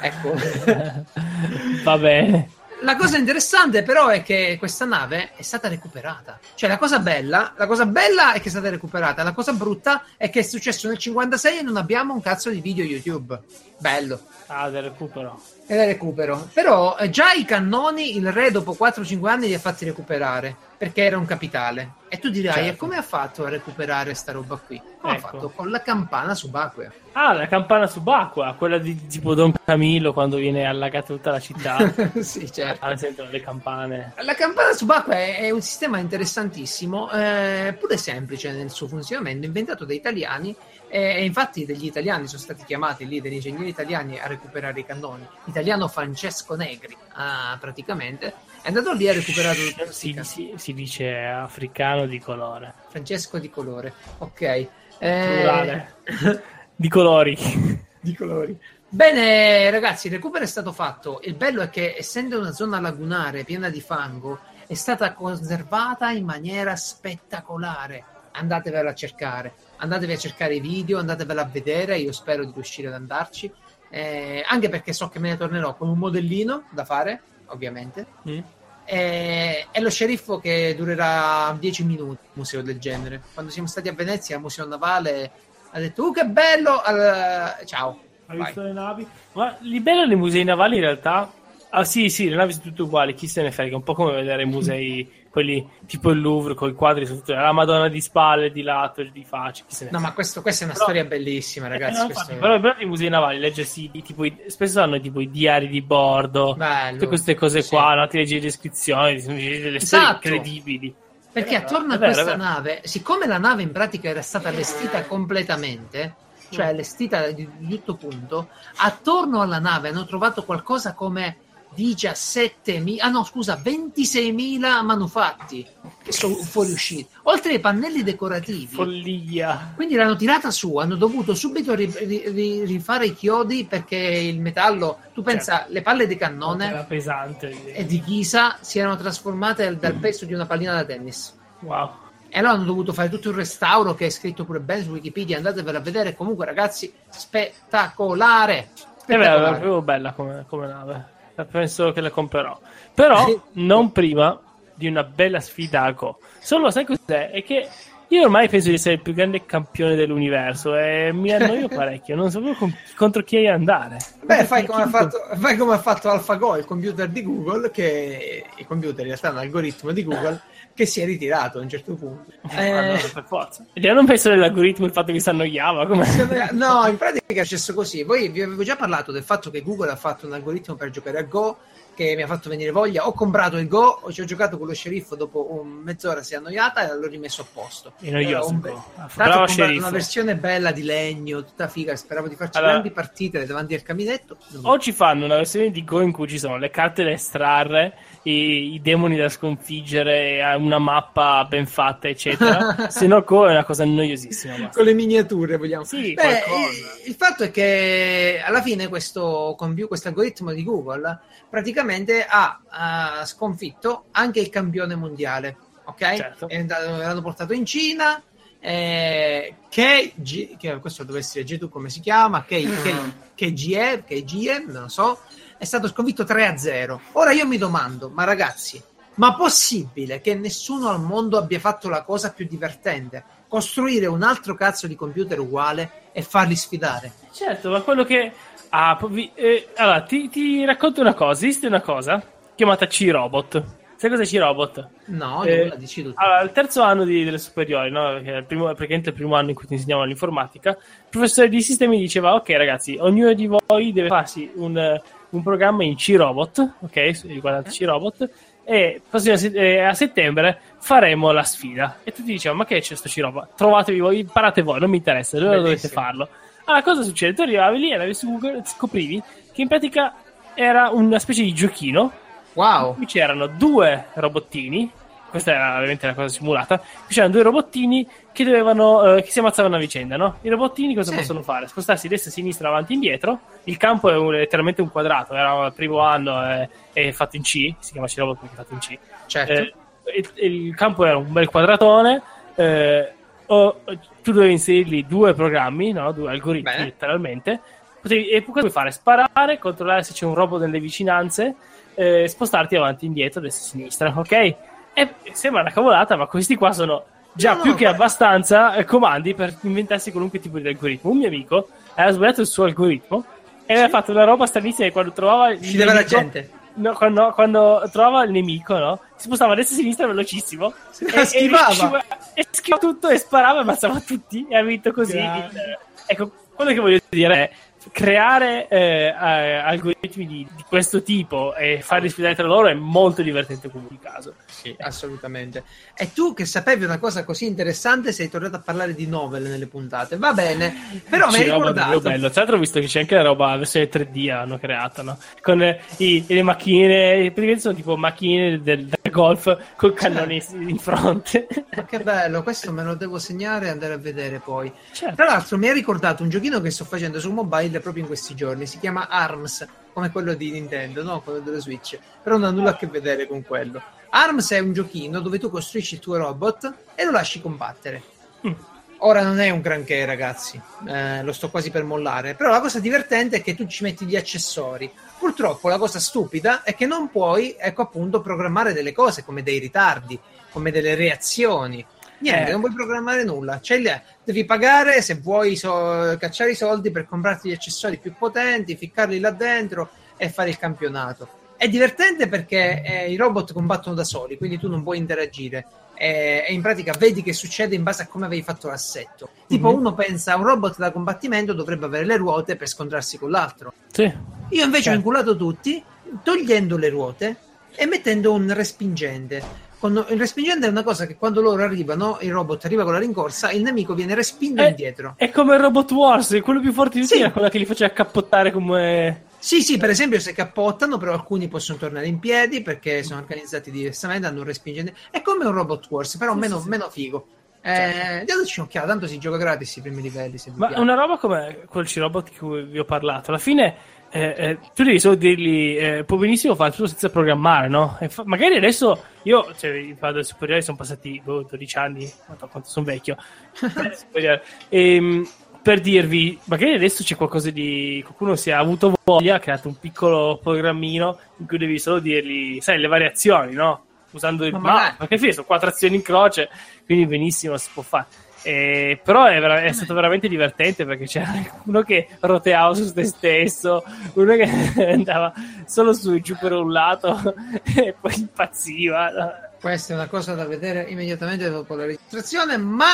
[SPEAKER 2] Ecco.
[SPEAKER 1] Va bene.
[SPEAKER 2] La cosa interessante però è che questa nave è stata recuperata. Cioè la cosa bella, la cosa bella è che è stata recuperata, la cosa brutta è che è successo nel 56 e non abbiamo un cazzo di video YouTube. Bello.
[SPEAKER 1] Ah, del recupero.
[SPEAKER 2] E la recupero. Però eh, già i cannoni il re dopo 4-5 anni li ha fatti recuperare perché era un capitale. E tu dirai,
[SPEAKER 1] Certo.
[SPEAKER 2] e come ha fatto a recuperare sta roba qui? Come
[SPEAKER 1] Ecco.
[SPEAKER 2] ha fatto? Con la campana subacquea.
[SPEAKER 1] Ah, la campana subacquea, quella di tipo Don Camillo quando viene allagata tutta la città.
[SPEAKER 2] sì, certo.
[SPEAKER 1] Ah, sentono le campane.
[SPEAKER 2] La campana subacquea è, è un sistema interessantissimo, eh, pure semplice nel suo funzionamento, inventato da italiani e, infatti degli italiani sono stati chiamati lì, degli ingegneri italiani a recuperare i cannoni. L'italiano Francesco Negri, ah, praticamente, è andato lì e ha recuperato tutti questi
[SPEAKER 1] Si, si- si dice africano di colore.
[SPEAKER 2] Francesco di colore, ok. Eh,
[SPEAKER 1] di colori.
[SPEAKER 2] di colori. Bene, ragazzi, il recupero è stato fatto. Il bello è che, essendo una zona lagunare piena di fango, è stata conservata in maniera spettacolare. Andatevela a cercare, andatevi a cercare i video, andatevela a vedere. Io spero di riuscire ad andarci. Eh, anche perché so che me ne tornerò con un modellino da fare, ovviamente.
[SPEAKER 1] Mm?
[SPEAKER 2] E, e lo sceriffo che durerà 10 minuti, un museo del genere. Quando siamo stati a Venezia, al museo navale, ha detto: Uh, che bello! Al- Ciao.
[SPEAKER 1] Hai
[SPEAKER 2] Vai.
[SPEAKER 1] visto le navi? Ma il bello dei musei navali in realtà. Ah, sì, sì, le navi sono tutte uguali, chi se ne frega. Un po' come vedere i musei, quelli tipo il Louvre, con i quadri su tutte. La Madonna di spalle, di lato, di faccia,
[SPEAKER 2] No, ma questo- questa è una
[SPEAKER 1] Però-
[SPEAKER 2] storia bellissima, ragazzi.
[SPEAKER 1] Eh, no, infatti, però bello dei musei navali, leggersi i- tipo, i- spesso hanno tipo i diari di bordo,
[SPEAKER 2] Bello.
[SPEAKER 1] tutte queste cose
[SPEAKER 2] Sì.
[SPEAKER 1] qua, no? ti leggi le descrizioni, delle
[SPEAKER 2] Esatto.
[SPEAKER 1] storie incredibili.
[SPEAKER 2] Perché
[SPEAKER 1] vero,
[SPEAKER 2] attorno
[SPEAKER 1] è
[SPEAKER 2] a
[SPEAKER 1] vero,
[SPEAKER 2] questa nave, siccome la nave in pratica era stata allestita completamente, cioè allestita di tutto punto, attorno alla nave hanno trovato qualcosa come 17.000, ah no scusa, 26.000 manufatti che sono fuoriusciti, oltre ai pannelli decorativi.
[SPEAKER 1] Follia.
[SPEAKER 2] Quindi l'hanno tirata su, hanno dovuto subito ri- ri- rifare i chiodi perché il metallo, tu pensa, certo. le palle di cannone
[SPEAKER 1] pesante.
[SPEAKER 2] e di ghisa si erano trasformate dal peso di una pallina da tennis.
[SPEAKER 1] Wow.
[SPEAKER 2] E allora hanno dovuto fare tutto il restauro che è scritto pure bene su Wikipedia, andatevelo a vedere. Comunque, ragazzi, spettacolare.
[SPEAKER 1] spettacolare. È proprio bella come, come nave. Penso che la comprerò. Però non prima di una bella sfida a Go. Solo sai cos'è? È che io ormai penso di essere il più grande campione dell'universo e mi annoio parecchio, non so con, contro chi andare.
[SPEAKER 2] Beh, fai come, fatto, fai come, ha fatto AlphaGo, il computer di Google, che il computer in realtà è un algoritmo di Google che si è ritirato a un certo punto.
[SPEAKER 1] Eh, eh... per forza. Io non penso nell'algoritmo il fatto che si annoiava. Come...
[SPEAKER 2] No, in pratica è successo così. Poi vi avevo già parlato del fatto che Google ha fatto un algoritmo per giocare a Go che mi ha fatto venire voglia. Ho comprato il Go, ci ho giocato con lo sceriffo dopo un mezz'ora si è annoiata e l'ho rimesso a posto.
[SPEAKER 1] E noioso.
[SPEAKER 2] Be- Tra l'altro una versione bella di legno, tutta figa. Speravo di farci allora, grandi partite davanti al caminetto.
[SPEAKER 1] Oggi fanno una versione di Go in cui ci sono le carte da estrarre, i, i demoni da sconfiggere, una mappa ben fatta, eccetera. Se no, Go è una cosa noiosissima. Basta.
[SPEAKER 2] Con le miniature, vogliamo.
[SPEAKER 1] Sì,
[SPEAKER 2] Beh, il, il, fatto è che alla fine questo, questo algoritmo di Google praticamente ha, ha sconfitto anche il campione mondiale. Ok? Certo. l'hanno portato in Cina. Eh, che, G, che questo dovesse essere tu come si chiama? Che, che, che GE, che GE, non lo so, è stato sconfitto 3-0. Ora io mi domando, ma ragazzi, ma possibile che nessuno al mondo abbia fatto la cosa più divertente? Costruire un altro cazzo di computer uguale e farli sfidare?
[SPEAKER 1] Certo, ma quello che Ah, eh, allora, ti, ti, racconto una cosa. Esiste una cosa chiamata C-Robot. Sai cosa è C-Robot?
[SPEAKER 2] No, eh, dici tu.
[SPEAKER 1] Allora, il terzo anno di, delle superiori, no? Che è il primo, praticamente il primo anno in cui ti insegnavano l'informatica, il professore di sistemi diceva, ok ragazzi, ognuno di voi deve farsi un, un programma in C-Robot, ok? Riguardante C-Robot, e eh, a settembre faremo la sfida. E tutti dicevano, ma che c'è sto C-Robot? Trovatevi voi, imparate voi, non mi interessa, dove dovete farlo. Allora, cosa succede? Tu arrivavi lì, Google, scoprivi che in pratica era una specie di giochino.
[SPEAKER 2] Wow!
[SPEAKER 1] Qui c'erano due robottini. Questa era ovviamente una cosa simulata. C'erano due robottini che dovevano. Eh, che si ammazzavano a vicenda, no? I robottini cosa sì. possono fare? Spostarsi destra, sinistra, avanti e indietro. Il campo è un, letteralmente un quadrato. Era il primo anno, eh, è fatto in C. Si chiama C-Robot perché è fatto in C.
[SPEAKER 2] Certo.
[SPEAKER 1] Eh, il, il, campo era un bel quadratone. Eh, o tu dovevi inserirgli due programmi, no? due algoritmi Bene. letteralmente, potevi, e puoi fare sparare, controllare se c'è un robot nelle vicinanze, eh, spostarti avanti e indietro, destra e sinistra, ok? E sembra una cavolata, ma questi qua sono già no, più no, che abbastanza eh, comandi per inventarsi qualunque tipo di algoritmo. Un mio amico aveva sbagliato il suo algoritmo e aveva fatto una roba stranissima quando trovava
[SPEAKER 2] il nemico, la gente.
[SPEAKER 1] No, quando, quando, trovava il nemico, no? Si spostava a destra e a sinistra velocissimo.
[SPEAKER 2] E, schivava.
[SPEAKER 1] E, e schivava tutto e sparava e ammazzava tutti. E ha vinto così. Il, ecco, quello che voglio dire è creare eh, algoritmi di, di, questo tipo e farli sfidare tra loro è molto divertente come caso.
[SPEAKER 2] Sì, assolutamente. E tu che sapevi una cosa così interessante sei tornato a parlare di novel nelle puntate. Va bene, però mi hai ricordato...
[SPEAKER 1] bello. Tra l'altro ho visto che c'è anche la roba, la versione 3D hanno creato, no? Con eh, i, le macchine, praticamente sono tipo macchine del golf con cannoni certo. in fronte.
[SPEAKER 2] Ma che bello, questo me lo devo segnare e andare a vedere poi. Certo. Tra l'altro mi hai ricordato un giochino che sto facendo su mobile proprio in questi giorni. Si chiama ARMS, come quello di Nintendo, no? Quello della Switch. Però non ha nulla a che vedere con quello. ARMS è un giochino dove tu costruisci il tuo robot e lo lasci combattere. Mm. Ora non è un granché, ragazzi, eh, lo sto quasi per mollare. Però la cosa divertente è che tu ci metti gli accessori. Purtroppo la cosa stupida è che non puoi, ecco appunto, programmare delle cose come dei ritardi, come delle reazioni. Niente, eh. non puoi programmare nulla. Cioè, devi pagare se vuoi so- cacciare i soldi per comprarti gli accessori più potenti, ficcarli là dentro e fare il campionato. È divertente perché eh, i robot combattono da soli, quindi tu non puoi interagire. E, e in pratica vedi che succede in base a come avevi fatto l'assetto. Tipo, mm-hmm. uno pensa un robot da combattimento dovrebbe avere le ruote per scontrarsi con l'altro.
[SPEAKER 1] Sì.
[SPEAKER 2] Io invece sì. ho inculato tutti, togliendo le ruote e mettendo un respingente con, il respingente è una cosa che quando loro arrivano, il robot arriva con la rincorsa, il nemico viene respinto
[SPEAKER 1] è,
[SPEAKER 2] indietro.
[SPEAKER 1] È come il Robot Wars, quello più forte di tutti sì. era quello che li faceva cappottare come.
[SPEAKER 2] Sì, sì, per esempio se cappottano, però alcuni possono tornare in piedi perché sono organizzati diversamente, hanno un respingente. È come un Robot Wars, però
[SPEAKER 1] Sì,
[SPEAKER 2] meno,
[SPEAKER 1] sì,
[SPEAKER 2] meno figo. Eh, dateci un'occhiata, tanto si gioca gratis i primi livelli.
[SPEAKER 1] Ma
[SPEAKER 2] piace.
[SPEAKER 1] una roba come quel C-Robot di cui vi ho parlato, alla fine eh, eh, tu devi solo dirgli, eh, può benissimo fare tutto senza programmare, no? E fa- magari adesso io, cioè, vado al superiore, sono passati boh, 12 anni, guarda quanto sono vecchio, Eh. Ehm, per dirvi, magari adesso c'è qualcosa di. qualcuno si è avuto voglia, ha creato un piccolo programmino in cui devi solo dirgli, sai, le variazioni, no? Usando il
[SPEAKER 2] Ma magari-
[SPEAKER 1] perché fine, sono quattro azioni in croce, quindi benissimo si può fare. Eh, però è, vera- è stato veramente divertente perché c'era uno che roteava su se stesso, uno che andava solo su e giù per un lato e poi impazziva.
[SPEAKER 2] Questa è una cosa da vedere immediatamente dopo la registrazione, ma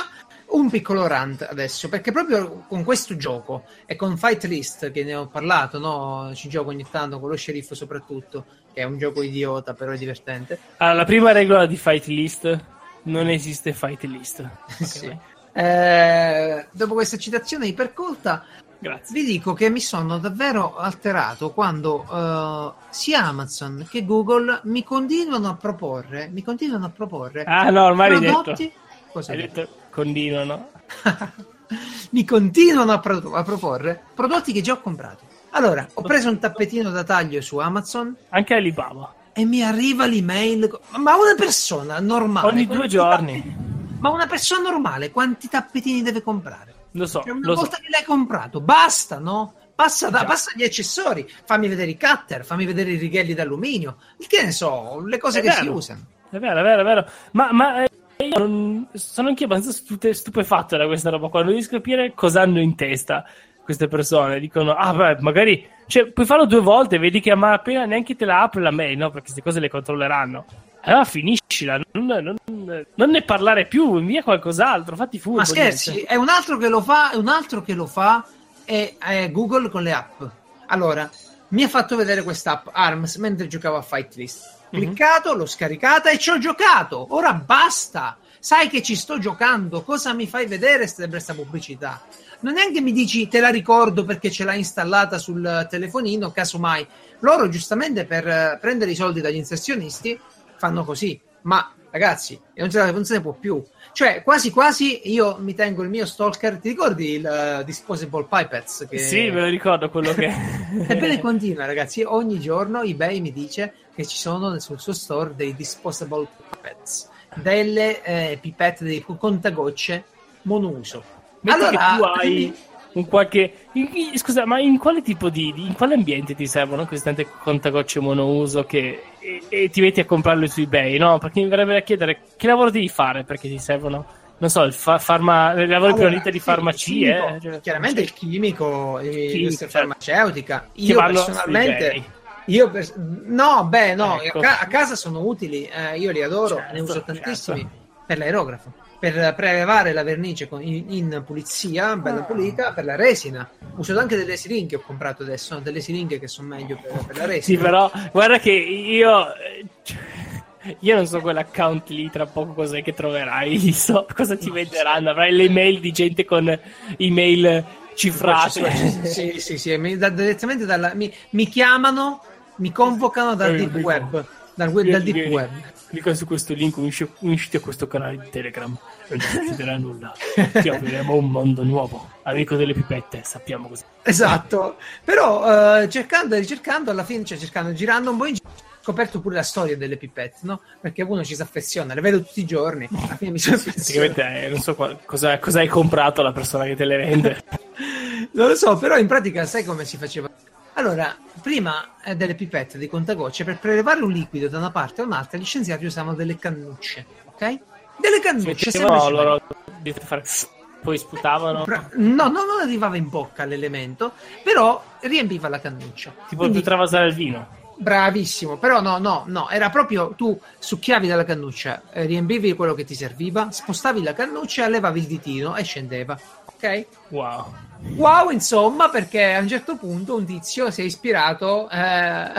[SPEAKER 2] un piccolo rant adesso, perché proprio con questo gioco e con Fight List, che ne ho parlato, no? ci gioco ogni tanto con lo sceriffo soprattutto, che è un gioco idiota però è divertente.
[SPEAKER 1] Allora, la prima regola di Fight List non esiste Fight List. Ok,
[SPEAKER 2] Sì. Eh, dopo questa citazione ipercolta,
[SPEAKER 1] Grazie.
[SPEAKER 2] vi dico che mi sono davvero alterato quando eh, sia Amazon che Google mi continuano a proporre, mi continuano a proporre
[SPEAKER 1] Ah no, ormai l'hai detto.
[SPEAKER 2] prodotti. Cosa
[SPEAKER 1] hai
[SPEAKER 2] detto?
[SPEAKER 1] detto continuano.
[SPEAKER 2] mi continuano a, pro- a proporre prodotti che già ho comprato. Allora, ho preso un tappetino da taglio su Amazon
[SPEAKER 1] Anche Alibaba.
[SPEAKER 2] e mi arriva l'email. Ma una persona normale.
[SPEAKER 1] Ogni due giorni.
[SPEAKER 2] tappetini- Ma una persona normale quanti tappetini deve comprare?
[SPEAKER 1] Lo so,
[SPEAKER 2] Cioè, una
[SPEAKER 1] lo so.
[SPEAKER 2] volta che l'hai comprato, basta, no? Passa, da, passa agli accessori, fammi vedere i cutter, fammi vedere i righelli d'alluminio, il che ne so, le cose
[SPEAKER 1] È
[SPEAKER 2] che si
[SPEAKER 1] vero.
[SPEAKER 2] usano.
[SPEAKER 1] È vero, è vero, è vero. Ma, ma eh, io non- sono anche abbastanza stute- stupefatto da questa roba qua. Non riesco a capire cosa hanno in testa queste persone. Dicono, ah, beh, magari. Cioè, puoi farlo due volte, vedi che a malapena neanche te la apre la mail, no? Perché queste cose le controlleranno. Allora finiscila, non, non- non ne parlare più, invia qualcos'altro, fatti furbo.
[SPEAKER 2] Ma scherzi,
[SPEAKER 1] niente.
[SPEAKER 2] è un altro che lo fa, è un altro che lo fa è, è Google con le app. Allora, mi ha fatto vedere quest'app ARMS mentre giocavo a Fight List. Cliccato, l'ho scaricata e ci ho giocato. Ora basta. Sai che ci sto giocando. Cosa mi fai vedere questa pubblicità? Non neanche mi dici te la ricordo perché ce l'hai installata sul telefonino, casomai. Loro, giustamente, per eh, prendere i soldi dagli inserzionisti, fanno così. Ma ragazzi, non se, non se ne può più. Cioè, quasi quasi io mi tengo il mio stalker. Ti ricordi il eh, Disposable Pipets? Che...
[SPEAKER 1] Sì, me lo ricordo quello che.
[SPEAKER 2] Ebbene, continua, ragazzi. Ogni giorno eBay mi dice che ci sono sul suo store dei disposable pipets, delle eh, pipette dei contagocce monouso.
[SPEAKER 1] Metti
[SPEAKER 2] allora,
[SPEAKER 1] tu hai
[SPEAKER 2] quindi-
[SPEAKER 1] un qualche. scusa, ma in quale tipo di. in quale ambiente ti servono queste tante contagocce monouso che. E, e ti metti a comprarle su eBay, no? Perché mi verrebbe da chiedere che lavoro devi fare perché ti servono. Non so, il fa- farma, lavori per
[SPEAKER 2] allora,
[SPEAKER 1] di farmacie.
[SPEAKER 2] il
[SPEAKER 1] eh, cioè,
[SPEAKER 2] chiaramente il chimico, l'industria
[SPEAKER 1] certo.
[SPEAKER 2] farmaceutica.
[SPEAKER 1] che
[SPEAKER 2] Io
[SPEAKER 1] vanno su
[SPEAKER 2] personalmente. Io pers- no, beh, no,
[SPEAKER 1] Ecco.
[SPEAKER 2] a, ca- a casa sono utili, eh, io li adoro,
[SPEAKER 1] Certo,
[SPEAKER 2] ne uso
[SPEAKER 1] certo.
[SPEAKER 2] tantissimi per l'aerografo, per prelevare la vernice con- in, in pulizia, bella
[SPEAKER 1] Ah.
[SPEAKER 2] pulita, per la resina. Uso anche delle siringhe, ho comprato adesso, delle siringhe che sono meglio per, per la resina.
[SPEAKER 1] Sì, però guarda che io. Io non so quell'account lì, tra poco cos'è che troverai. So cosa ti venderanno. Avrai le mail di gente con email cifrate.
[SPEAKER 2] Sì, sì, sì, mi- da- direttamente dalla, mi, mi chiamano, mi convocano dal
[SPEAKER 1] Eh,
[SPEAKER 2] deep web, dal, web, dal deep web.
[SPEAKER 1] Clicca su questo link, unisci, unisciti a questo canale di Telegram e non succederà nulla. Ti apriremo un mondo nuovo. Amico delle pipette, sappiamo così.
[SPEAKER 2] Esatto, però eh, cercando e ricercando, alla fine, cioè cercando, girando un po' in giro, ho scoperto pure la storia delle pipette, no? Perché uno ci si affeziona, le vedo tutti i giorni, alla fine mi sono affezionato.
[SPEAKER 1] Praticamente eh, non so qua- cosa, cosa hai comprato la persona che te le vende.
[SPEAKER 2] Non lo so, però in pratica sai come si faceva? Allora, prima eh, delle pipette, dei contagocce, per prelevare un liquido da una parte a un'altra, gli scienziati usavano delle cannucce, ok? Delle cannucce,
[SPEAKER 1] mettevano loro di fare poi sputavano.
[SPEAKER 2] No, no, non arrivava in bocca l'elemento, però riempiva la cannuccia.
[SPEAKER 1] Tipo
[SPEAKER 2] Quindi-
[SPEAKER 1] per travasare il vino.
[SPEAKER 2] Bravissimo, però no, no, no, era proprio tu succhiavi dalla cannuccia, eh, riempivi quello che ti serviva, spostavi la cannuccia, levavi il ditino e scendeva. Ok?
[SPEAKER 1] Wow.
[SPEAKER 2] Wow, insomma, perché a un certo punto un tizio si è ispirato, eh,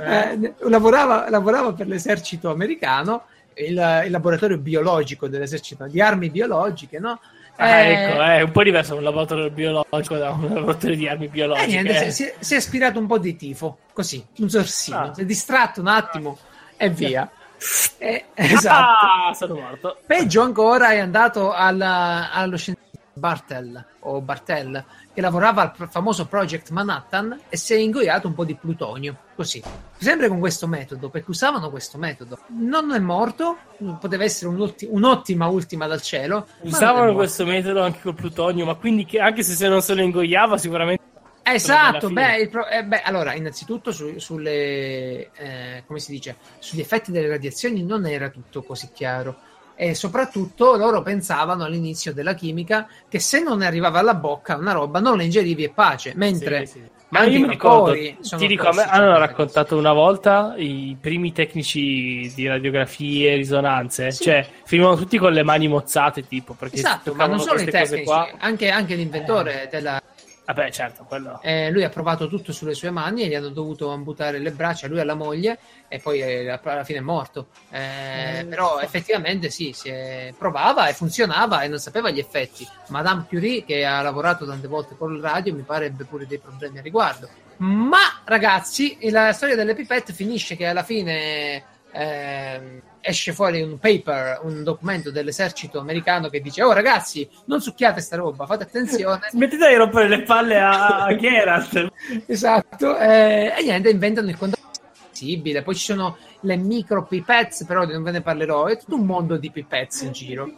[SPEAKER 2] eh, lavorava, lavorava per l'esercito americano, il, il laboratorio biologico dell'esercito di armi biologiche, no?
[SPEAKER 1] Ah, eh, ecco, è un po' diverso un laboratorio biologico da un laboratorio di armi biologiche.
[SPEAKER 2] Eh, niente, si, è, si, è ispirato un po' di tifo, così, un sorsino. Ah. Si è distratto un attimo e via. Eh, esatto.
[SPEAKER 1] Ah, sono morto.
[SPEAKER 2] Peggio ancora è andato alla, allo scienziato Bartel o Bartel che lavorava al famoso Project Manhattan e si è ingoiato un po' di plutonio, così. Sempre con questo metodo, perché usavano questo metodo. Non è morto, poteva essere un'ulti- un'ottima ultima dal cielo.
[SPEAKER 1] Usavano questo metodo anche col plutonio, ma quindi che, anche se non se lo ingoiava sicuramente...
[SPEAKER 2] Esatto, beh, pro- eh, beh, allora, innanzitutto su, sulle, eh, come si dice, sugli effetti delle radiazioni non era tutto così chiaro e soprattutto loro pensavano all'inizio della chimica che se non arrivava alla bocca una roba non la ingerivi e pace, mentre sì, sì.
[SPEAKER 1] Ma io mi ricordo, ti dico, a me hanno raccontato una volta i primi tecnici di radiografie e risonanze, sì. cioè finivano tutti con le mani mozzate, tipo, perché
[SPEAKER 2] esatto, ma non solo i tecnici, anche, anche, l'inventore eh. della
[SPEAKER 1] Vabbè, certo, quello.
[SPEAKER 2] Eh, lui ha provato tutto sulle sue mani e gli hanno dovuto amputare le braccia, lui e la moglie, e poi eh, alla fine è morto. Eh, eh, però effettivamente sì, si provava e funzionava e non sapeva gli effetti. Madame Curie, che ha lavorato tante volte con il radio, mi pare ebbe pure dei problemi a riguardo. Ma ragazzi, la storia delle pipette finisce che alla fine eh, esce fuori un paper, un documento dell'esercito americano che dice: Oh ragazzi, non succhiate sta roba, fate attenzione.
[SPEAKER 1] Smettete di rompere le palle a, Geralt.
[SPEAKER 2] esatto, eh, e niente, inventano il contatto possibile. Poi ci sono le micro pipette, però non ve ne parlerò. È tutto un mondo di pipette in giro.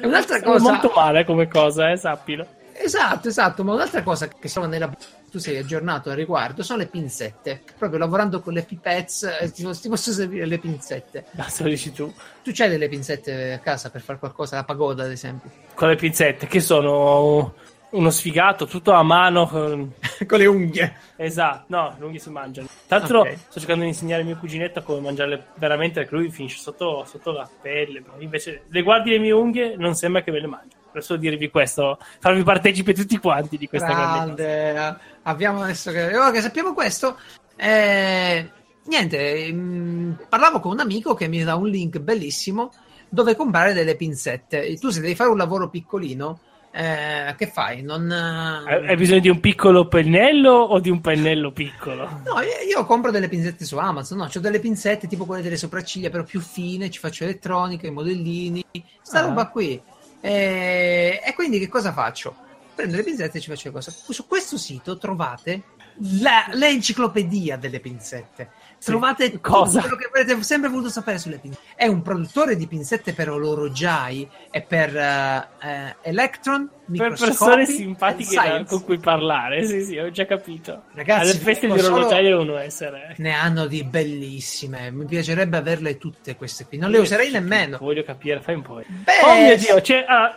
[SPEAKER 1] È un'altra cosa. molto male come cosa, eh, sappilo.
[SPEAKER 2] Esatto, esatto, ma un'altra cosa che sono nella tu sei aggiornato al riguardo sono le pinzette. Proprio lavorando con le pipette, eh, ti, ti, posso servire le pinzette.
[SPEAKER 1] Basta, lo dici tu.
[SPEAKER 2] Tu c'hai delle pinzette a casa per fare qualcosa, la pagoda ad esempio?
[SPEAKER 1] Con le pinzette, che sono uno sfigato, tutto a mano.
[SPEAKER 2] Con, con le unghie.
[SPEAKER 1] Esatto, no, le unghie si mangiano. Tra l'altro okay. sto cercando di insegnare a mio cuginetto come mangiarle veramente perché lui finisce sotto, sotto la pelle. Invece le guardi le mie unghie non sembra che me le mangi per solo dirvi questo, farvi partecipe tutti quanti di questa
[SPEAKER 2] grande. grande abbiamo adesso che, oh, che sappiamo questo. Eh, niente, mh, mm, parlavo con un amico che mi dà un link bellissimo dove comprare delle pinzette. Tu se devi fare un lavoro piccolino, eh, che fai? Non,
[SPEAKER 1] Hai bisogno di un piccolo pennello o di un pennello piccolo?
[SPEAKER 2] No, io compro delle pinzette su Amazon. No, ho delle pinzette tipo quelle delle sopracciglia, però più fine. Ci faccio elettronica, i modellini, sta ah. roba qui. E, e quindi che cosa faccio? Prendo le pinzette e ci faccio le cose. Su questo sito trovate la, l'enciclopedia delle pinzette. Trovate cosa? quello che avrete sempre voluto sapere sulle pinzette. È un produttore di pinzette per orologiai e per uh, uh, Electron,
[SPEAKER 1] per persone simpatiche con cui parlare. Sì, sì, ho già capito.
[SPEAKER 2] Ragazzi,
[SPEAKER 1] alle feste di orologiaio devono essere.
[SPEAKER 2] Ne hanno di bellissime. Mi piacerebbe averle tutte queste qui. Non le userei nemmeno.
[SPEAKER 1] Voglio capire, fai un po'. Beh, oh mio dio, c'è, uh,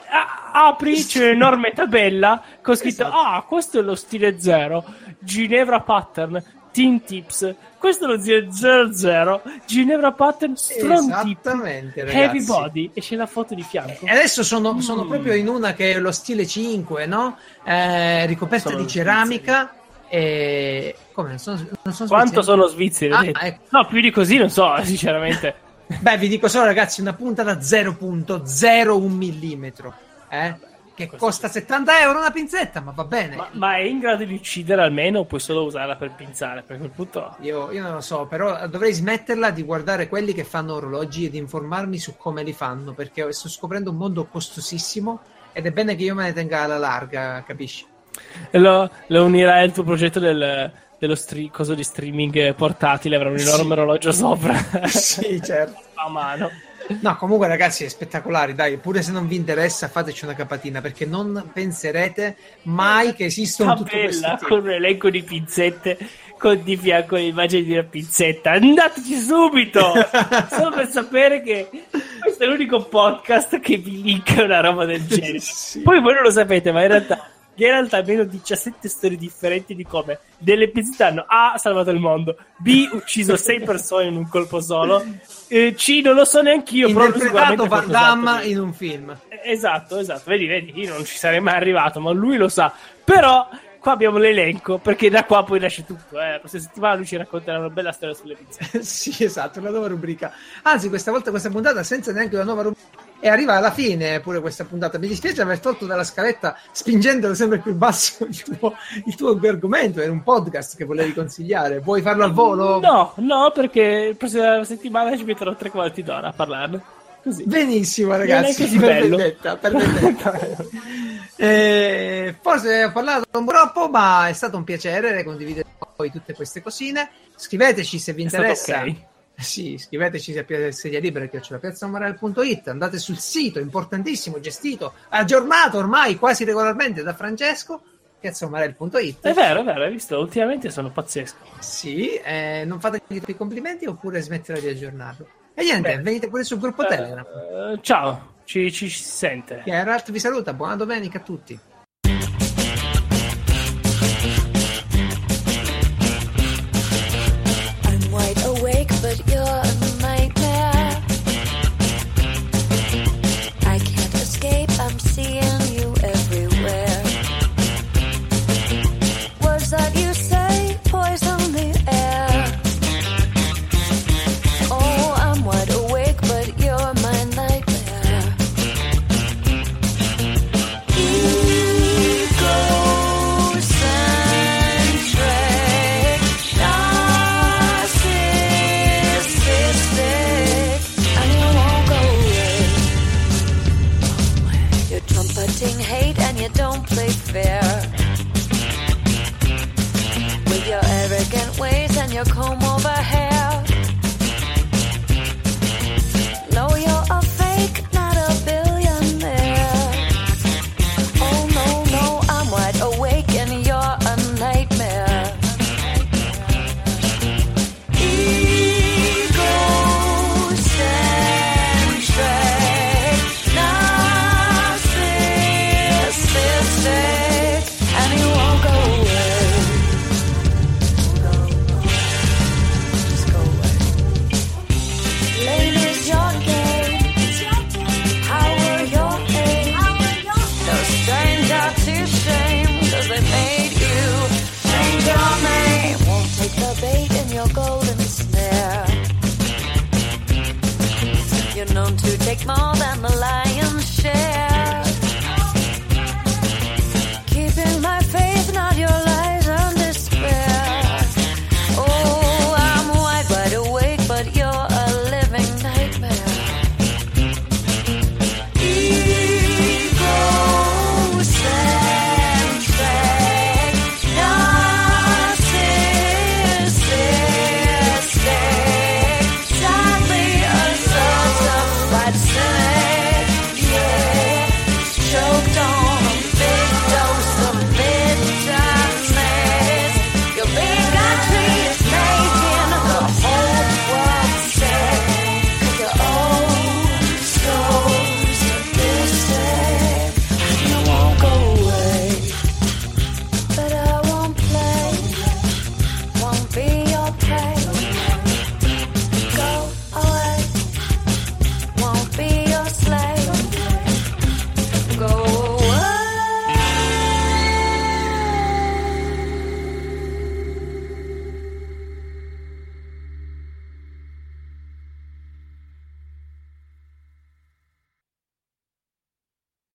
[SPEAKER 1] apri, c'è un'enorme tabella con scritto: esatto. Ah, questo è lo stile zero. Ginevra Pattern Team Tips. Questo è lo 00 Ginevra Pattern Strong Tip Heavy Body e c'è la foto di fianco.
[SPEAKER 2] E adesso sono, mm. sono proprio in una che è lo stile 5, no? Eh, ricoperta sono di ceramica. E come non sono,
[SPEAKER 1] non sono Quanto sono svizzeri? Ah, ecco. No, più di così non so, sinceramente.
[SPEAKER 2] Beh, vi dico solo, ragazzi, una punta da 0.01 mm. Eh? Che costa 70 euro una pinzetta, ma va bene.
[SPEAKER 1] Ma, ma, è in grado di uccidere almeno o puoi solo usarla per pinzare? Per quel punto...
[SPEAKER 2] Io, io, non lo so, però dovrei smetterla di guardare quelli che fanno orologi ed informarmi su come li fanno, perché sto scoprendo un mondo costosissimo ed è bene che io me ne tenga alla larga, capisci?
[SPEAKER 1] E lo, lo unirai al tuo progetto del, dello stri- coso di streaming portatile, avrà un enorme sì. orologio sopra.
[SPEAKER 2] sì, certo.
[SPEAKER 1] A mano.
[SPEAKER 2] No, comunque ragazzi è spettacolare, dai, pure se non vi interessa fateci una capatina perché non penserete mai che esistono tutte queste
[SPEAKER 1] con un elenco di pinzette con di fianco l'immagine di una pinzetta. Andateci subito! Solo per sapere che questo è l'unico podcast che vi linka una roba del genere. sì. Poi voi non lo sapete, ma in realtà Geralt ha almeno 17 storie differenti di come delle pizzette hanno A. salvato il mondo, B. ucciso 6 persone in un colpo solo, eh, C. non lo so neanche io.
[SPEAKER 2] Interpretato Van Damme in un film.
[SPEAKER 1] Esatto, esatto. Vedi, vedi, io non ci sarei mai arrivato, ma lui lo sa. Però qua abbiamo l'elenco, perché da qua poi nasce tutto. Eh. La prossima settimana lui ci racconterà una bella storia sulle pizze.
[SPEAKER 2] sì, esatto, una nuova rubrica. Anzi, questa volta, questa puntata, senza neanche una nuova rubrica e arriva alla fine pure questa puntata. Mi dispiace aver tolto dalla scaletta spingendolo sempre più basso il tuo, il tuo argomento. Era un podcast che volevi consigliare. Vuoi farlo al volo?
[SPEAKER 1] No, no, perché la prossima settimana ci metterò tre quarti d'ora a parlarne. Così.
[SPEAKER 2] Benissimo, ragazzi.
[SPEAKER 1] così bello.
[SPEAKER 2] Perfetta, perfetta. eh, forse ho parlato un po' troppo, ma è stato un piacere condividere con voi tutte queste cosine. Scriveteci se vi
[SPEAKER 1] È
[SPEAKER 2] interessa. Sì, scriveteci se Pia- sedia libera che c'è la piazzamoral.it, andate sul sito importantissimo, gestito, aggiornato ormai quasi regolarmente da Francesco, piazzamoral.it.
[SPEAKER 1] È vero, è vero, hai visto? Ultimamente sono pazzesco.
[SPEAKER 2] Sì, eh, non fategli i complimenti oppure smetterò di aggiornarlo. E niente,
[SPEAKER 1] Bene.
[SPEAKER 2] venite pure sul gruppo Telegram.
[SPEAKER 1] Eh, ciao, ci, ci si sente.
[SPEAKER 2] Geralt vi saluta, buona domenica a tutti.
[SPEAKER 3] Come on.